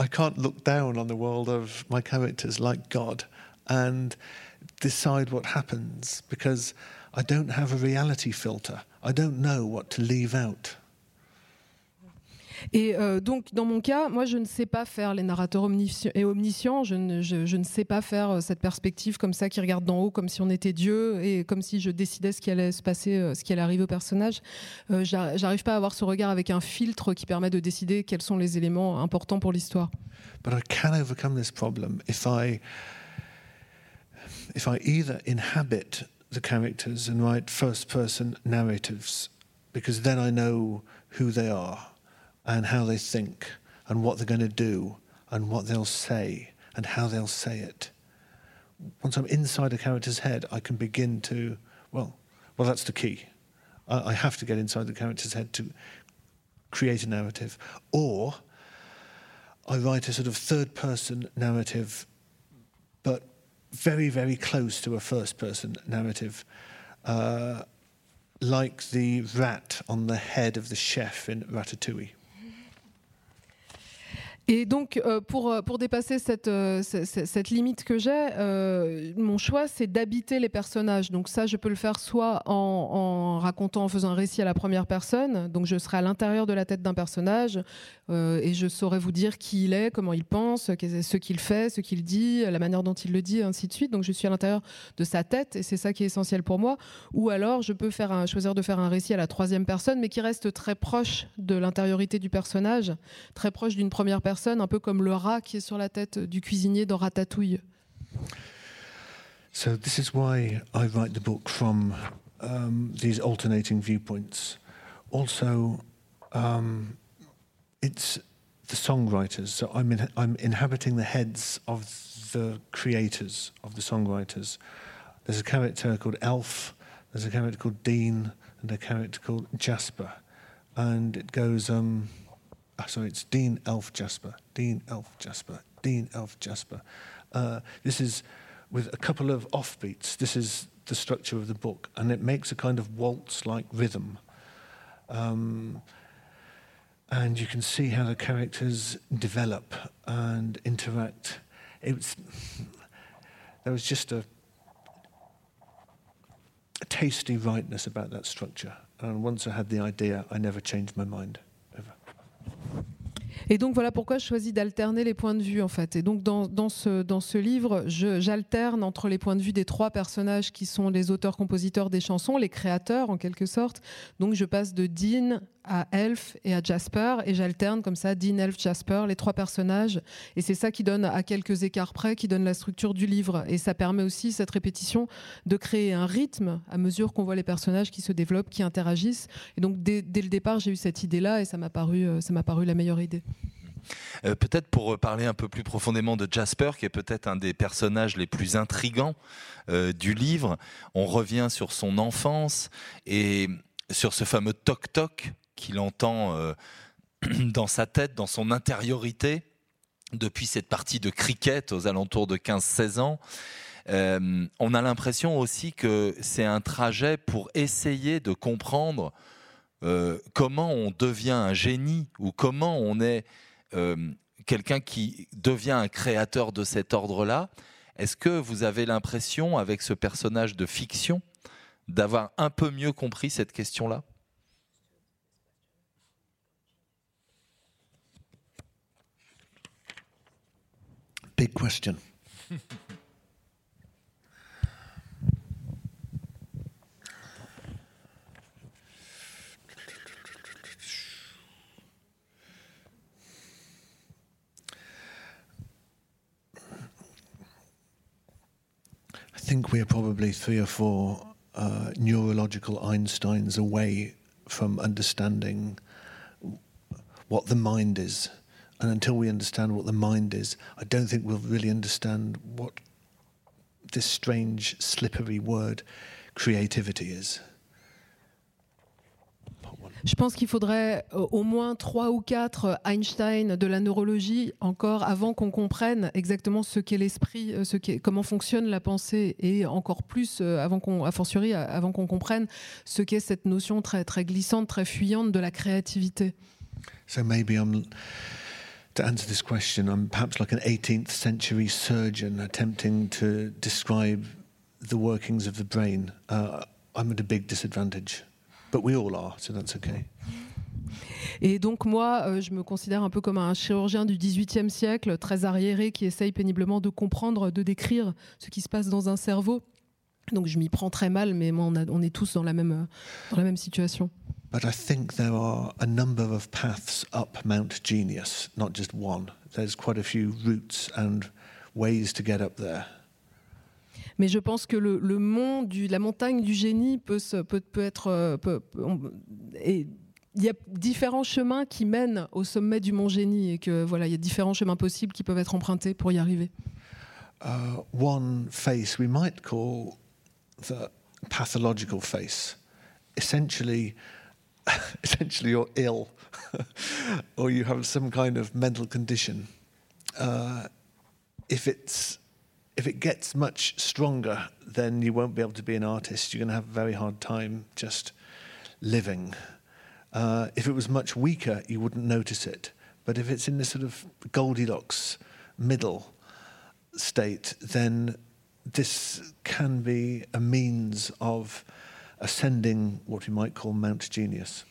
I can't look down on the world of my characters like God and decide what happens because I don't have a reality filter. I don't know what to leave out. Et euh, donc, dans mon cas, moi, je ne sais pas faire les narrateurs omniscients et omniscients. Je ne, sais pas faire euh, cette perspective comme ça qui regarde d'en haut, comme si on était Dieu et comme si je décidais ce qui allait se passer, euh, ce qui allait arriver au personnage. J'a- J'arrive pas à avoir ce regard avec un filtre qui permet de décider quels sont les éléments importants pour l'histoire. But I can overcome this problem if I if I either inhabit the characters and write first person narratives because then I know who they are and how they think and what they're going to do and what they'll say and how they'll say it. Once I'm inside a character's head, I can begin to well, well that's the key. I, I have to get inside the character's head to create a narrative, or I write a sort of third person narrative, but very, very close to a first person narrative, uh, like the rat on the head of the chef in Ratatouille. Et donc, euh, pour, euh, pour dépasser cette, euh, ce- ce- cette limite que j'ai, mon choix, c'est d'habiter les personnages. Donc ça, je peux le faire soit en, racontant, en faisant un récit à la première personne. Donc je serai à l'intérieur de la tête d'un personnage et je saurais vous dire qui il est, comment il pense, ce qu'il fait, ce qu'il dit, la manière dont il le dit, ainsi de suite. Donc je suis à l'intérieur de sa tête et c'est ça qui est essentiel pour moi. Ou alors, je peux faire un, choisir de faire un récit à la troisième personne, mais qui reste très proche de l'intériorité du personnage très proche d'une première personne, un peu comme le rat qui est sur la tête du cuisinier dans Ratatouille. So this is why I write the book from um, these alternating viewpoints. Also, um, it's the songwriters. So I'm in, I'm inhabiting the heads of the creators of the songwriters. There's a character called Elf. There's a character called Dean, and a character called Jasper, and it goes. Um, ah, sorry, it's Dean Elf Jasper. Dean Elf Jasper. Dean Elf Jasper. Uh, this is with a couple of offbeats. This is the structure of the book, and it makes a kind of waltz-like rhythm. Um, and you can see how the characters develop and interact. It was, there was just a, a tasty rightness about that structure. And once I had the idea, I never changed my mind. Et donc voilà pourquoi je choisis d'alterner les points de vue en fait. Et donc dans, dans ce, dans ce livre, j'alterne entre les points de vue des trois personnages qui sont les auteurs-compositeurs des chansons, les créateurs en quelque sorte. Donc je passe de Dean à Elf et à Jasper et j'alterne comme ça Dean, Elf, Jasper, les trois personnages. Et c'est ça qui donne, à quelques écarts près, qui donne la structure du livre. Et ça permet aussi, cette répétition, de créer un rythme à mesure qu'on voit les personnages qui se développent, qui interagissent. Et donc dès, le départ, j'ai eu cette idée-là et ça m'a paru, euh, paru la meilleure idée. Euh, peut-être pour parler un peu plus profondément de Jasper, qui est peut-être un des personnages les plus intrigants euh, du livre, on revient sur son enfance et sur ce fameux toc-toc qu'il entend euh, dans sa tête, dans son intériorité, depuis cette partie de cricket aux alentours de 15-16 ans. Euh, on a l'impression aussi que c'est un trajet pour essayer de comprendre euh, comment on devient un génie ou comment on est quelqu'un qui devient un créateur de cet ordre-là. Est-ce que vous avez l'impression, avec ce personnage de fiction, d'avoir un peu mieux compris cette question-là? Big question. I think we are probably three or four uh, neurological Einsteins away from understanding what the mind is. And until we understand what the mind is, I don't think we'll really understand what this strange, slippery word creativity is. Je pense qu'il faudrait euh, au moins trois ou quatre Einstein de la neurologie encore avant qu'on comprenne exactement ce qu'est l'esprit, euh, ce qu'est, comment fonctionne la pensée, et encore plus euh, avant qu'on, a fortiori, euh, avant qu'on comprenne ce qu'est cette notion très très glissante, très fuyante de la créativité. So maybe I'm, to answer this question, I'm perhaps like an 18th century surgeon attempting to describe the workings of the brain. Uh, I'm at a big disadvantage, but we all are, so that's okay. Et donc moi, euh, je me considère un peu comme un chirurgien du XVIIIe siècle, très arriéré, qui essaye péniblement de comprendre, de décrire ce qui se passe dans un cerveau. Donc je m'y prends très mal, mais moi, on, a- on est tous dans la même, euh, dans la même situation. But I think there are a number of paths up Mount Genius, not just one. There's quite a few routes and ways to get up there. Mais je pense que le, le mont du, la montagne du génie peut, se- peut, peut être. euh, peut- et il y a différents chemins qui mènent au sommet du mont génie et que voilà, il y a différents chemins possibles qui peuvent être empruntés pour y arriver. Uh, one face we might call the pathological face. Essentially, essentially you're ill, or you have some kind of mental condition. Uh, if it's if it gets much stronger, then you won't be able to be an artist. You're going to have a very hard time just living. Uh, if it was much weaker, you wouldn't notice it. But if it's in this sort of Goldilocks middle, state, then this can be a means of ascending what we might call Mount Genius.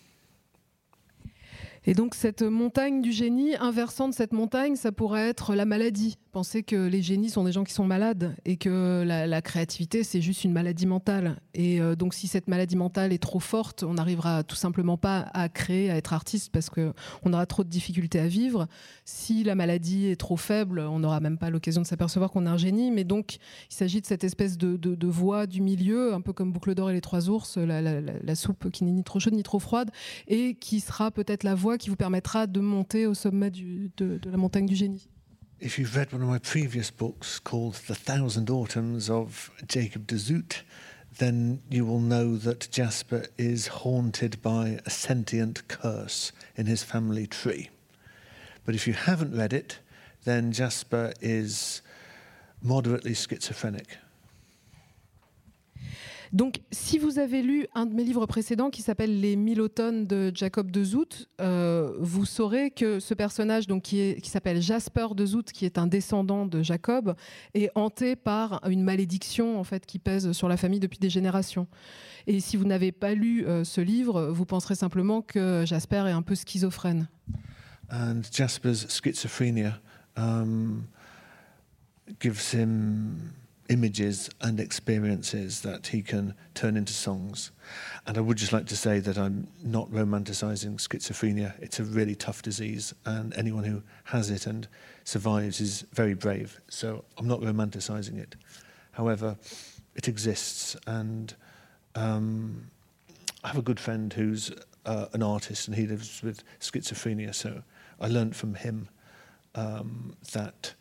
Et donc cette montagne du génie, inversant de cette montagne, ça pourrait être la maladie. Pensez que les génies sont des gens qui sont malades et que la, créativité, c'est juste une maladie mentale. Et euh, donc si cette maladie mentale est trop forte, on n'arrivera tout simplement pas à créer, à être artiste parce qu'on aura trop de difficultés à vivre. Si la maladie est trop faible, on n'aura même pas l'occasion de s'apercevoir qu'on est un génie. Mais donc il s'agit de cette espèce de, de, voie du milieu, un peu comme Boucle d'or et les trois ours, la, soupe qui n'est ni trop chaude ni trop froide, et qui sera peut-être la voie qui vous permettra de monter au sommet de, de la montagne du génie. If you've read one of my previous books called The Thousand Autumns of Jacob de Zoet, then you will know that Jasper is haunted by a sentient curse in his family tree. But if you haven't read it, then Jasper is moderately schizophrenic. Donc, si vous avez lu un de mes livres précédents qui s'appelle Les mille automnes de Jacob de Zoet, euh, vous saurez que ce personnage, donc qui, s'appelle Jasper de Zoet, qui est un descendant de Jacob, est hanté par une malédiction en fait qui pèse sur la famille depuis des générations. Et si vous n'avez pas lu euh, ce livre, vous penserez simplement que Jasper est un peu schizophrène. And Jasper's schizophrenia um, gives him images and experiences that he can turn into songs. And I would just like to say that I'm not romanticizing schizophrenia. It's a really tough disease, and anyone who has it and survives is very brave. So I'm not romanticizing it. However, it exists, and um, I have a good friend who's uh, an artist, and he lives with schizophrenia. So I learned from him um, that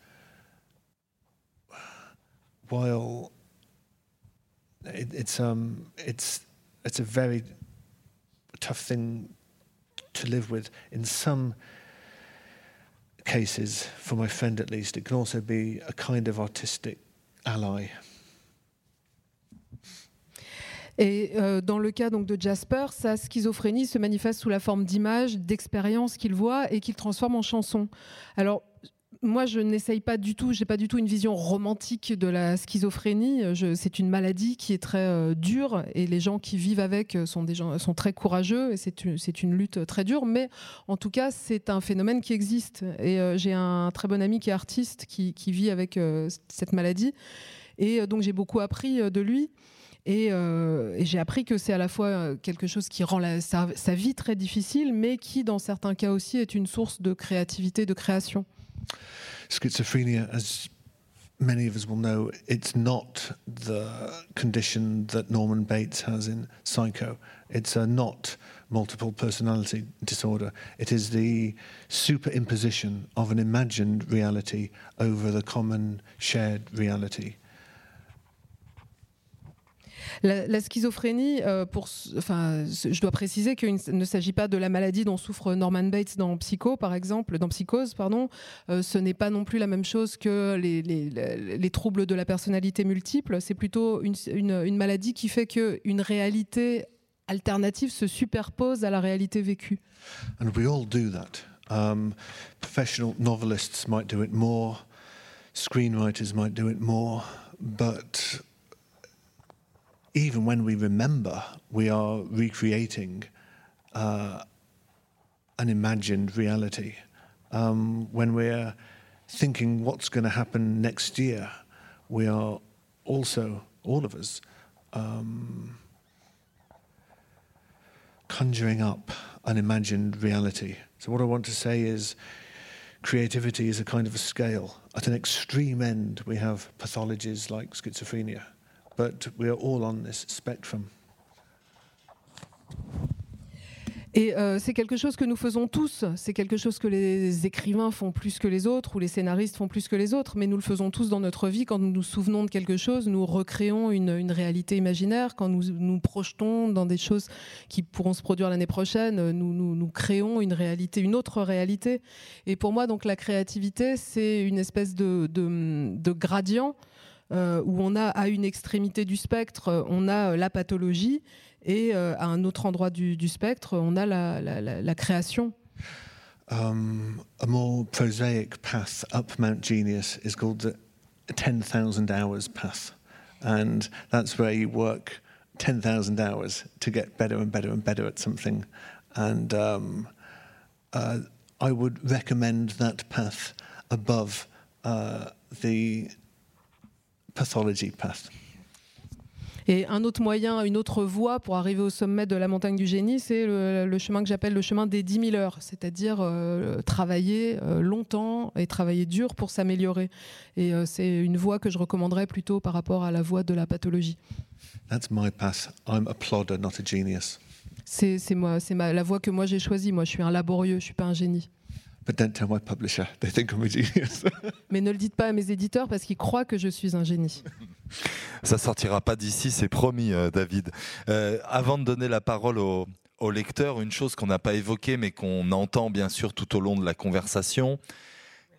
while it, it's um, it's it's a very tough thing to live with, in some cases, for my friend at least, it can also be a kind of artistic ally. Et euh, dans le cas donc de Jasper, sa schizophrénie se manifeste sous la forme d'images, d'expériences qu'il voit et qu'il transforme en chansons. Alors moi, je n'essaye pas du tout, j'ai pas du tout une vision romantique de la schizophrénie. C'est une maladie qui est très euh, dure et les gens qui vivent avec euh, sont des gens sont très courageux et c'est une, une lutte très dure. Mais en tout cas, c'est un phénomène qui existe. Et euh, j'ai un très bon ami qui est artiste qui, qui vit avec cette maladie et donc j'ai beaucoup appris de lui. Et, j'ai appris que c'est à la fois quelque chose qui rend sa vie très difficile, mais qui, dans certains cas aussi, est une source de créativité, de création. Schizophrenia, as many of us will know, it's not the condition that Norman Bates has in Psycho. It's a not multiple personality disorder. It is the superimposition of an imagined reality over the common shared reality. La, schizophrénie, euh, enfin, je dois préciser qu'il ne s'agit pas de la maladie dont souffre Norman Bates dans Psycho, par exemple, dans Psychose, pardon. Euh, ce n'est pas non plus la même chose que les, les- les- les troubles de la personnalité multiple. C'est plutôt une maladie qui fait qu'une réalité alternative se superpose à la réalité vécue. And we all do that. Um, professional novelists might do it more, screenwriters might do it more, but even when we remember, we are recreating uh, an imagined reality. Um, when we're thinking what's going to happen next year, we are also, all of us, um, conjuring up an imagined reality. So, what I want to say is creativity is a kind of a scale. At an extreme end, we have pathologies like schizophrenia, but we are all on this spectrum. Et euh, c'est quelque chose que nous faisons tous, c'est quelque chose que les écrivains font plus que les autres ou les scénaristes font plus que les autres, mais nous le faisons tous dans notre vie. Quand nous nous souvenons de quelque chose, nous recréons une, une réalité imaginaire. Quand nous nous projetons dans des choses qui pourront se produire l'année prochaine, nous, nous, créons une réalité, une autre réalité. Et pour moi, donc la créativité, c'est une espèce de, de gradient euh, où on a à une extrémité du spectre, on a la pathologie et euh, à un autre endroit du, du spectre, on a la, la, la, la création. Um, a more prosaic path up Mount Genius is called the 10,000 hours path. And that's where you work 10,000 hours to get better and better and better at something. And um, uh, I would recommend that path above uh, the pathology path. Et un autre moyen, une autre voie pour arriver au sommet de la montagne du génie, c'est le, le, chemin que j'appelle le chemin des 10 000 heures, c'est-à-dire euh, travailler euh, longtemps et travailler dur pour s'améliorer. Et euh, c'est une voie que je recommanderais plutôt par rapport à la voie de la pathologie. That's my path. I'm a plodder, not a genius. C'est moi, c'est la voie que moi j'ai choisie. Moi, je suis un laborieux, je suis pas un génie. But don't tell my publisher. They think I'm a genius. Mais ne le dites pas à mes éditeurs parce qu'ils croient que je suis un génie. Ça sortira pas d'ici, c'est promis, euh, David. Euh, avant de donner la parole au, au lecteur, une chose qu'on n'a pas évoquée, mais qu'on entend bien sûr tout au long de la conversation,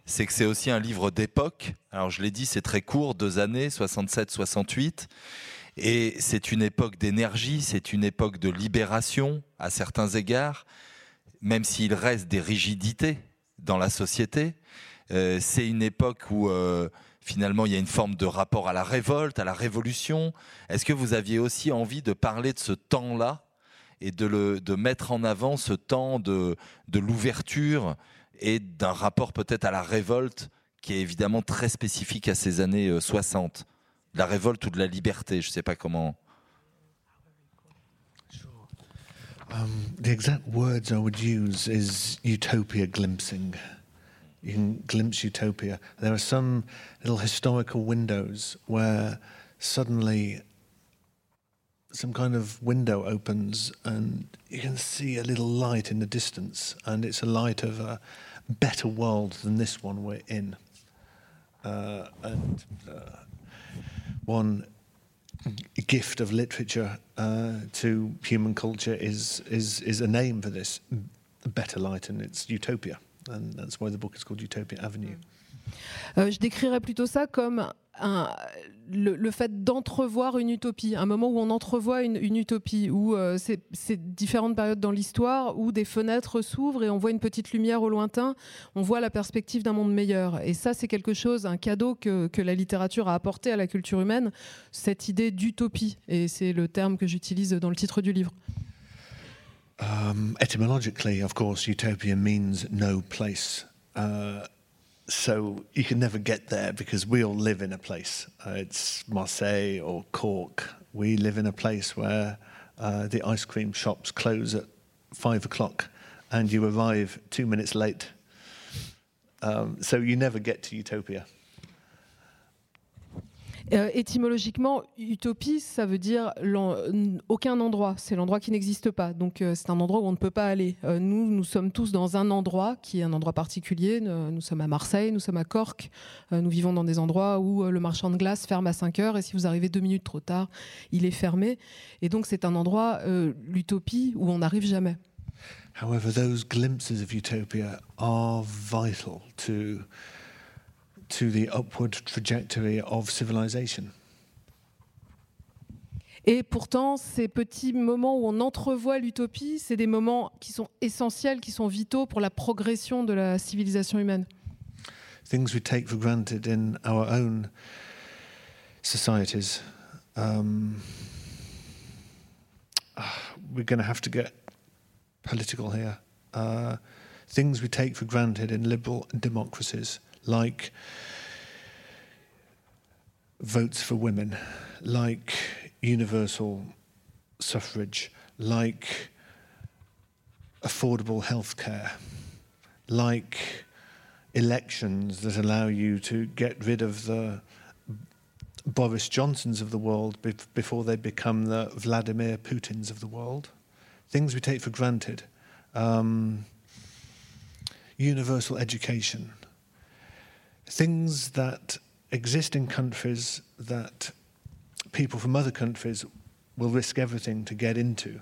c'est que c'est aussi un livre d'époque. Alors je l'ai dit, c'est très court, deux années, 67-68. Et c'est une époque d'énergie, c'est une époque de libération à certains égards, même s'il reste des rigidités dans la société. Euh, c'est une époque où euh, finalement il y a une forme de rapport à la révolte, à la révolution. Est-ce que vous aviez aussi envie de parler de ce temps-là et de, le, de mettre en avant ce temps de, de l'ouverture et d'un rapport peut-être à la révolte qui est évidemment très spécifique à ces années euh, 60 De la révolte ou de la liberté, je ne sais pas comment. Um, the exact words I would use is utopia glimpsing. You can glimpse utopia. There are some little historical windows where suddenly some kind of window opens and you can see a little light in the distance, and it's a light of a better world than this one we're in. Uh, and uh, one gift of literature uh, to human culture is, is, is a name for this better light, and it's utopia. And that's why the book is called Utopia Avenue. Euh, je décrirais plutôt ça comme le, fait d'entrevoir une utopie, un moment où on entrevoit une, utopie, où euh, c'est différentes périodes dans l'histoire, où des fenêtres s'ouvrent et on voit une petite lumière au lointain, on voit la perspective d'un monde meilleur. Et ça, c'est quelque chose, un cadeau que, que, la littérature a apporté à la culture humaine, cette idée d'utopie. Et c'est le terme que j'utilise dans le titre du livre. Um, etymologically, of course, utopia means no place. Uh, so you can never get there because we all live in a place. Uh, it's Marseille or Cork. We live in a place where uh, the ice cream shops close at five o'clock and you arrive two minutes late. Um, so you never get to utopia. Euh, étymologiquement, utopie, ça veut dire aucun endroit. C'est l'endroit qui n'existe pas. Donc euh, c'est un endroit où on ne peut pas aller. Euh, nous, nous sommes tous dans un endroit qui est un endroit particulier. Nous, sommes à Marseille, nous sommes à Cork. Euh, nous vivons dans des endroits où le marchand de glace ferme à 5 heures et si vous arrivez deux minutes trop tard, il est fermé. Et donc c'est un endroit, l'utopie, où on n'arrive jamais. Glimpses to the upward trajectory of civilization. Et pourtant, ces petits moments où on entrevoit l'utopie, c'est des moments qui sont essentiels, qui sont vitaux pour la progression de la civilisation humaine. Things we take for granted in our own societies. Um, we're going to have to get political here. uh, things we take for granted in liberal democracies, like votes for women, like universal suffrage, like affordable health care, like elections that allow you to get rid of the Boris Johnsons of the world before they become the Vladimir Putins of the world. Things we take for granted. Um, universal education. Things that exist in countries that people from other countries will risk everything to get into.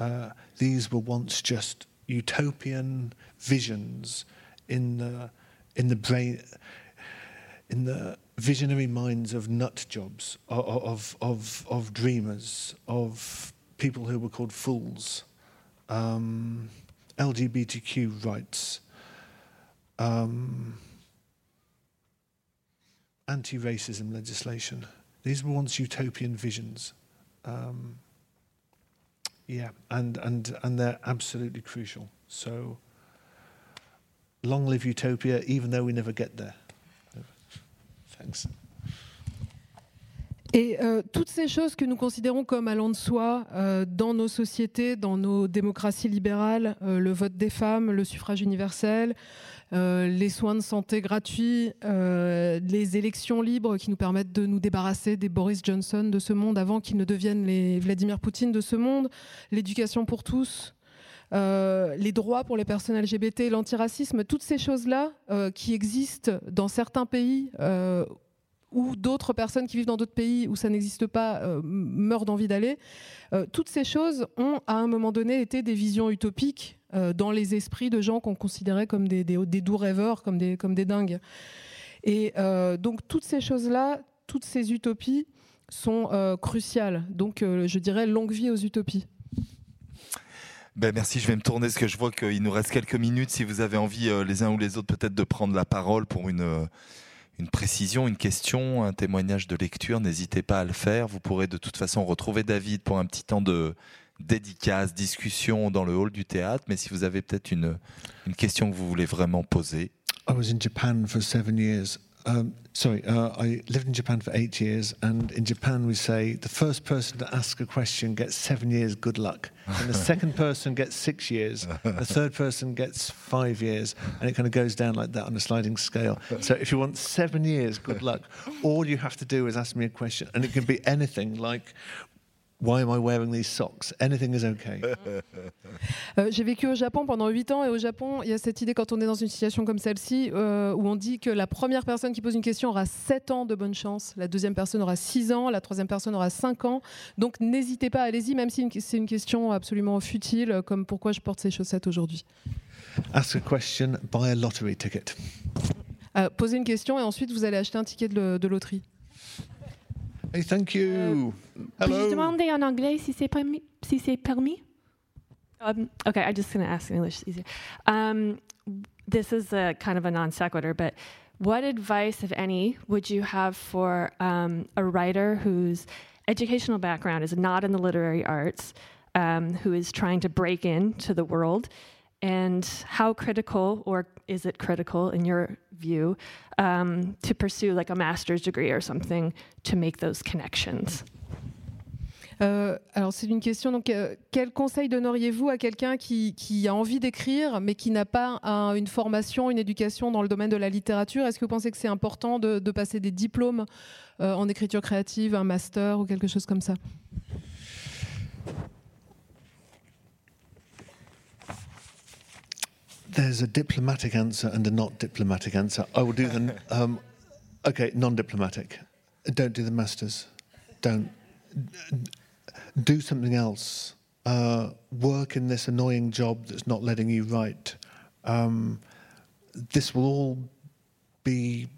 Uh, these were once just utopian visions in the in the brain in the visionary minds of nut jobs of of of dreamers of people who were called fools um, LGBTQ rights um, anti-racism legislation these were once utopian visions um, yeah and and and they're absolutely crucial so long live utopia, even though we never get there. Thanks. Et euh, toutes ces choses que nous considérons comme allant de soi euh, dans nos sociétés, dans nos démocraties libérales, euh, le vote des femmes, le suffrage universel, les soins de santé gratuits, les élections libres qui nous permettent de nous débarrasser des Boris Johnson de ce monde avant qu'ils ne deviennent les Vladimir Poutine de ce monde, l'éducation pour tous, les droits pour les personnes LGBT, l'antiracisme, toutes ces choses-là qui existent dans certains pays ou d'autres personnes qui vivent dans d'autres pays où ça n'existe pas meurent d'envie d'aller. toutes ces choses ont à un moment donné été des visions utopiques dans les esprits de gens qu'on considérait comme des, des, doux rêveurs, comme des, comme des dingues. Et donc toutes ces choses-là, toutes ces utopies sont cruciales. Donc je dirais longue vie aux utopies. Ben merci, je vais me tourner parce que je vois qu'il nous reste quelques minutes. Si vous avez envie, euh, les uns ou les autres, peut-être de prendre la parole pour une, euh, une précision, une question, un témoignage de lecture, n'hésitez pas à le faire. Vous pourrez de toute façon retrouver David pour un petit temps de dédicace, discussion dans le hall du théâtre. Mais si vous avez peut-être une, une question que vous voulez vraiment poser. I was in Japan for seven years Um, sorry, uh, I lived in Japan for eight years, and in Japan we say the first person to ask a question gets seven years good luck, and the second person gets six years, the third person gets five years, and it kind of goes down like that on a sliding scale. So if you want seven years good luck, all you have to do is ask me a question, and it can be anything like Why am I wearing these socks? Anything is okay. Euh, j'ai vécu au Japon pendant 8 ans et au Japon, il y a cette idée quand on est dans une situation comme celle-ci euh, où on dit que la première personne qui pose une question aura 7 ans de bonne chance, la deuxième personne aura 6 ans, la troisième personne aura 5 ans. Donc n'hésitez pas, allez-y, même si c'est une question absolument futile, comme pourquoi je porte ces chaussettes aujourd'hui. Ask a question, buy a lottery ticket. Euh, posez une question et ensuite vous allez acheter un ticket de, de loterie. Hey, thank you. Uh, Hello. je demander en anglais si c'est permis? Si c'est permis? Um, okay, I'm just going to ask in English. Easier. Um, this is a kind of a non sequitur, but what advice, if any, would you have for um, a writer whose educational background is not in the literary arts, um, who is trying to break into the world? And how critical, or is it critical in your view, um, to pursue like a master's degree or something to make those connections? Euh, alors c'est une question. Donc, euh, quel conseil donneriez-vous à quelqu'un qui, a envie d'écrire, mais qui n'a pas un, une formation, une éducation dans le domaine de la littérature? Est-ce que vous pensez que c'est important de, de, passer des diplômes euh, en écriture créative, un master ou quelque chose comme ça? There's a diplomatic answer and a not diplomatic answer. I will do the um, okay, non-diplomatic. Don't do the masters. Don't do something else. Uh, work in this annoying job that's not letting you write. Um, this will all be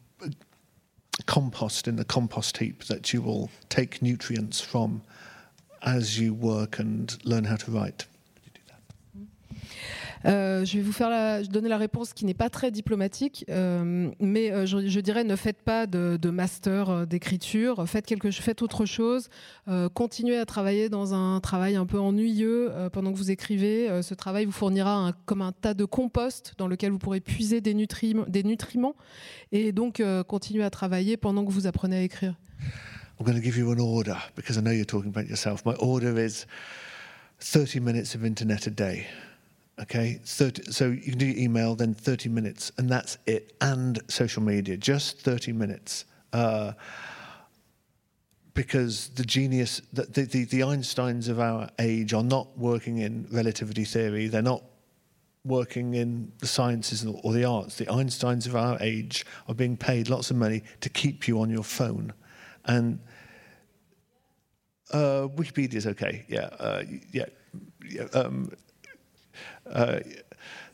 compost in the compost heap that you will take nutrients from as you work and learn how to write. Euh, je vais vous donner la réponse qui n'est pas très diplomatique, euh, mais euh, je, dirais ne faites pas de, master d'écriture, faites quelque, faites autre chose, continuez à travailler dans un travail un peu ennuyeux pendant que vous écrivez. ce travail vous fournira comme un tas de compost dans lequel vous pourrez puiser des, nutriments, et donc continuez à travailler pendant que vous apprenez à écrire. I'm going to give you an order because I know you're talking about yourself. My order is 30 minutes of internet a day. Okay, 30, so you can do email, then 30 minutes, and that's it. And social media, just 30 minutes. Uh, because the genius, the, the, the Einsteins of our age are not working in relativity theory. They're not working in the sciences or the arts. The Einsteins of our age are being paid lots of money to keep you on your phone. And uh, Wikipedia is okay. Yeah, uh, yeah. Um, uh,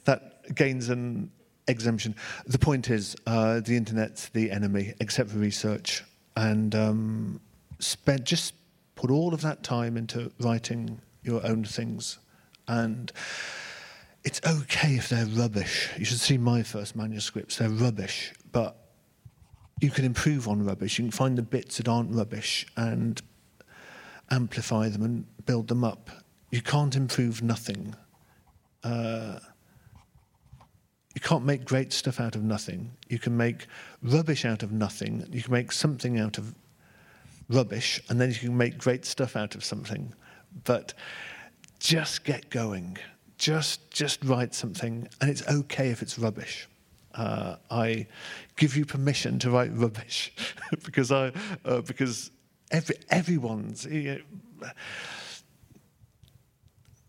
that gains an exemption. The point is, uh, the internet's the enemy, except for research, and um, spend just put all of that time into writing your own things, and it's okay if they're rubbish. You should see my first manuscripts; they're rubbish, but you can improve on rubbish. You can find the bits that aren't rubbish and amplify them and build them up. You can't improve nothing. Uh, you can't make great stuff out of nothing. You can make rubbish out of nothing. You can make something out of rubbish, and then you can make great stuff out of something. But just get going. Just just write something, and it's okay if it's rubbish. Uh, I give you permission to write rubbish because I uh, because every everyone's. You know,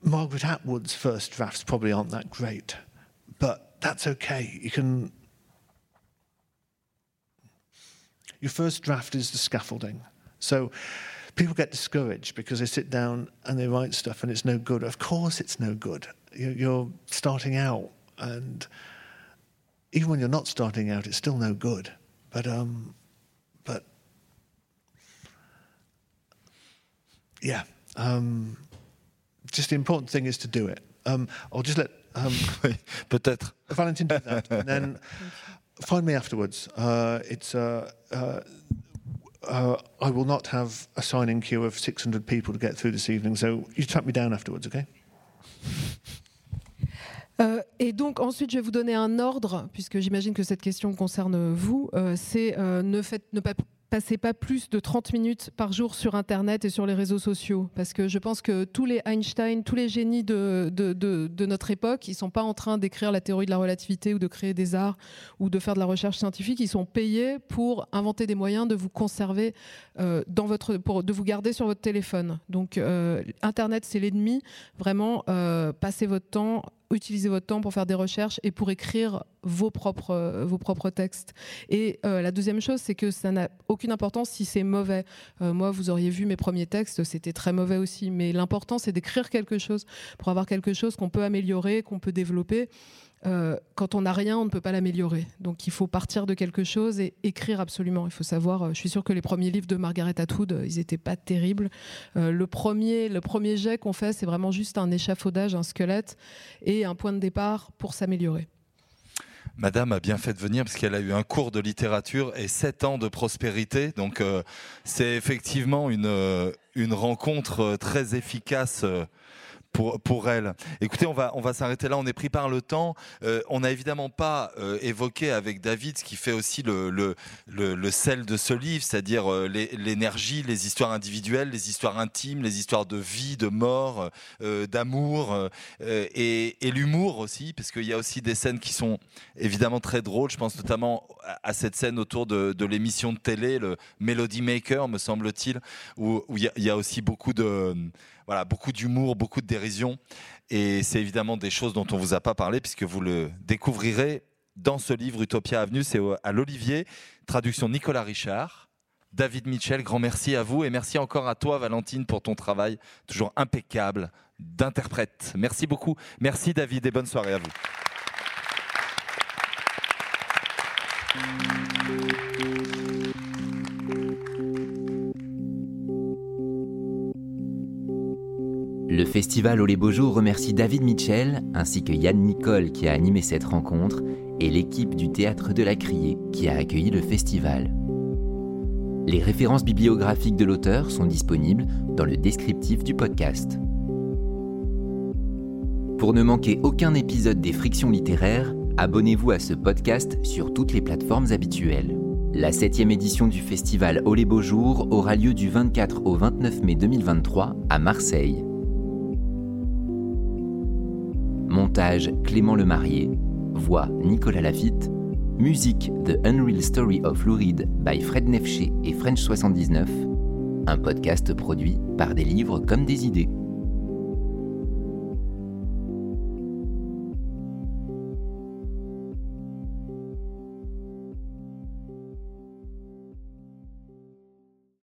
Margaret Atwood's first drafts probably aren't that great, but that's okay. You can. Your first draft is the scaffolding. So people get discouraged because they sit down and they write stuff and it's no good. Of course, it's no good. You're starting out, and even when you're not starting out, it's still no good. But um, but yeah. Um, just the important thing is to do it. Um, I'll just let um, peut-être Valentin do that, and then find me afterwards. Uh, it's uh, uh, uh, I will not have a signing queue of 600 people to get through this evening, so you track me down afterwards, okay? Euh, et donc ensuite, je vais vous donner un ordre, puisque j'imagine que cette question concerne vous. Euh, c'est euh, ne, faites, ne pas passez pas plus de 30 minutes par jour sur Internet et sur les réseaux sociaux. Parce que je pense que tous les Einstein, tous les génies de, de, notre époque, ils sont pas en train d'écrire la théorie de la relativité ou de créer des arts ou de faire de la recherche scientifique. Ils sont payés pour inventer des moyens de vous conserver euh, dans votre, de vous garder sur votre téléphone. Donc euh, Internet, c'est l'ennemi. Vraiment, euh, passez votre temps utilisez votre temps pour faire des recherches et pour écrire vos propres, vos propres textes. Et la deuxième chose, c'est que ça n'a aucune importance si c'est mauvais. Euh, moi, vous auriez vu mes premiers textes, c'était très mauvais aussi. Mais l'important, c'est d'écrire quelque chose pour avoir quelque chose qu'on peut améliorer, qu'on peut développer. Euh, quand on n'a rien, on ne peut pas l'améliorer. Donc il faut partir de quelque chose et écrire absolument. Il faut savoir, euh, je suis sûre que les premiers livres de Margaret Atwood, ils n'étaient pas terribles. le, premier, le premier jet qu'on fait, c'est vraiment juste un échafaudage, un squelette et un point de départ pour s'améliorer. Madame a bien fait de venir parce qu'elle a eu un cours de littérature et sept ans de prospérité. Donc c'est effectivement une, une rencontre très efficace pour, pour elle. Écoutez, on va, on va s'arrêter là, on est pris par le temps. Euh, on n'a évidemment pas euh, évoqué avec David ce qui fait aussi le, le, le, sel de ce livre, c'est-à-dire euh, l'énergie, les histoires individuelles, les histoires intimes, les histoires de vie, de mort, d'amour et, l'humour aussi, parce qu'il y a aussi des scènes qui sont évidemment très drôles. Je pense notamment à cette scène autour de, l'émission de télé, le Melody Maker, me semble-t-il, où il y, a aussi beaucoup de voilà, beaucoup d'humour, beaucoup de dérision. Et c'est évidemment des choses dont on vous a pas parlé puisque vous le découvrirez dans ce livre Utopia Avenue, c'est à l'Olivier, traduction Nicolas Richard. David Mitchell, grand merci à vous et merci encore à toi Valentine pour ton travail toujours impeccable d'interprète. Merci beaucoup. Merci David et bonne soirée à vous. Le festival Beaux Jours remercie David Mitchell ainsi que Yann Nicole qui a animé cette rencontre et l'équipe du Théâtre de la Criée qui a accueilli le festival. Les références bibliographiques de l'auteur sont disponibles dans le descriptif du podcast. Pour ne manquer aucun épisode des Frictions littéraires, abonnez-vous à ce podcast sur toutes les plateformes habituelles. La septième édition du festival les Beaux Jours aura lieu du 24 au 29 mai 2023 à Marseille. Montage Clément Lemarié. Voix Nicolas Lafitte. Musique The Unreal Story of Lou Reed by Fred Nefché et French79. Un podcast produit par des livres comme des idées.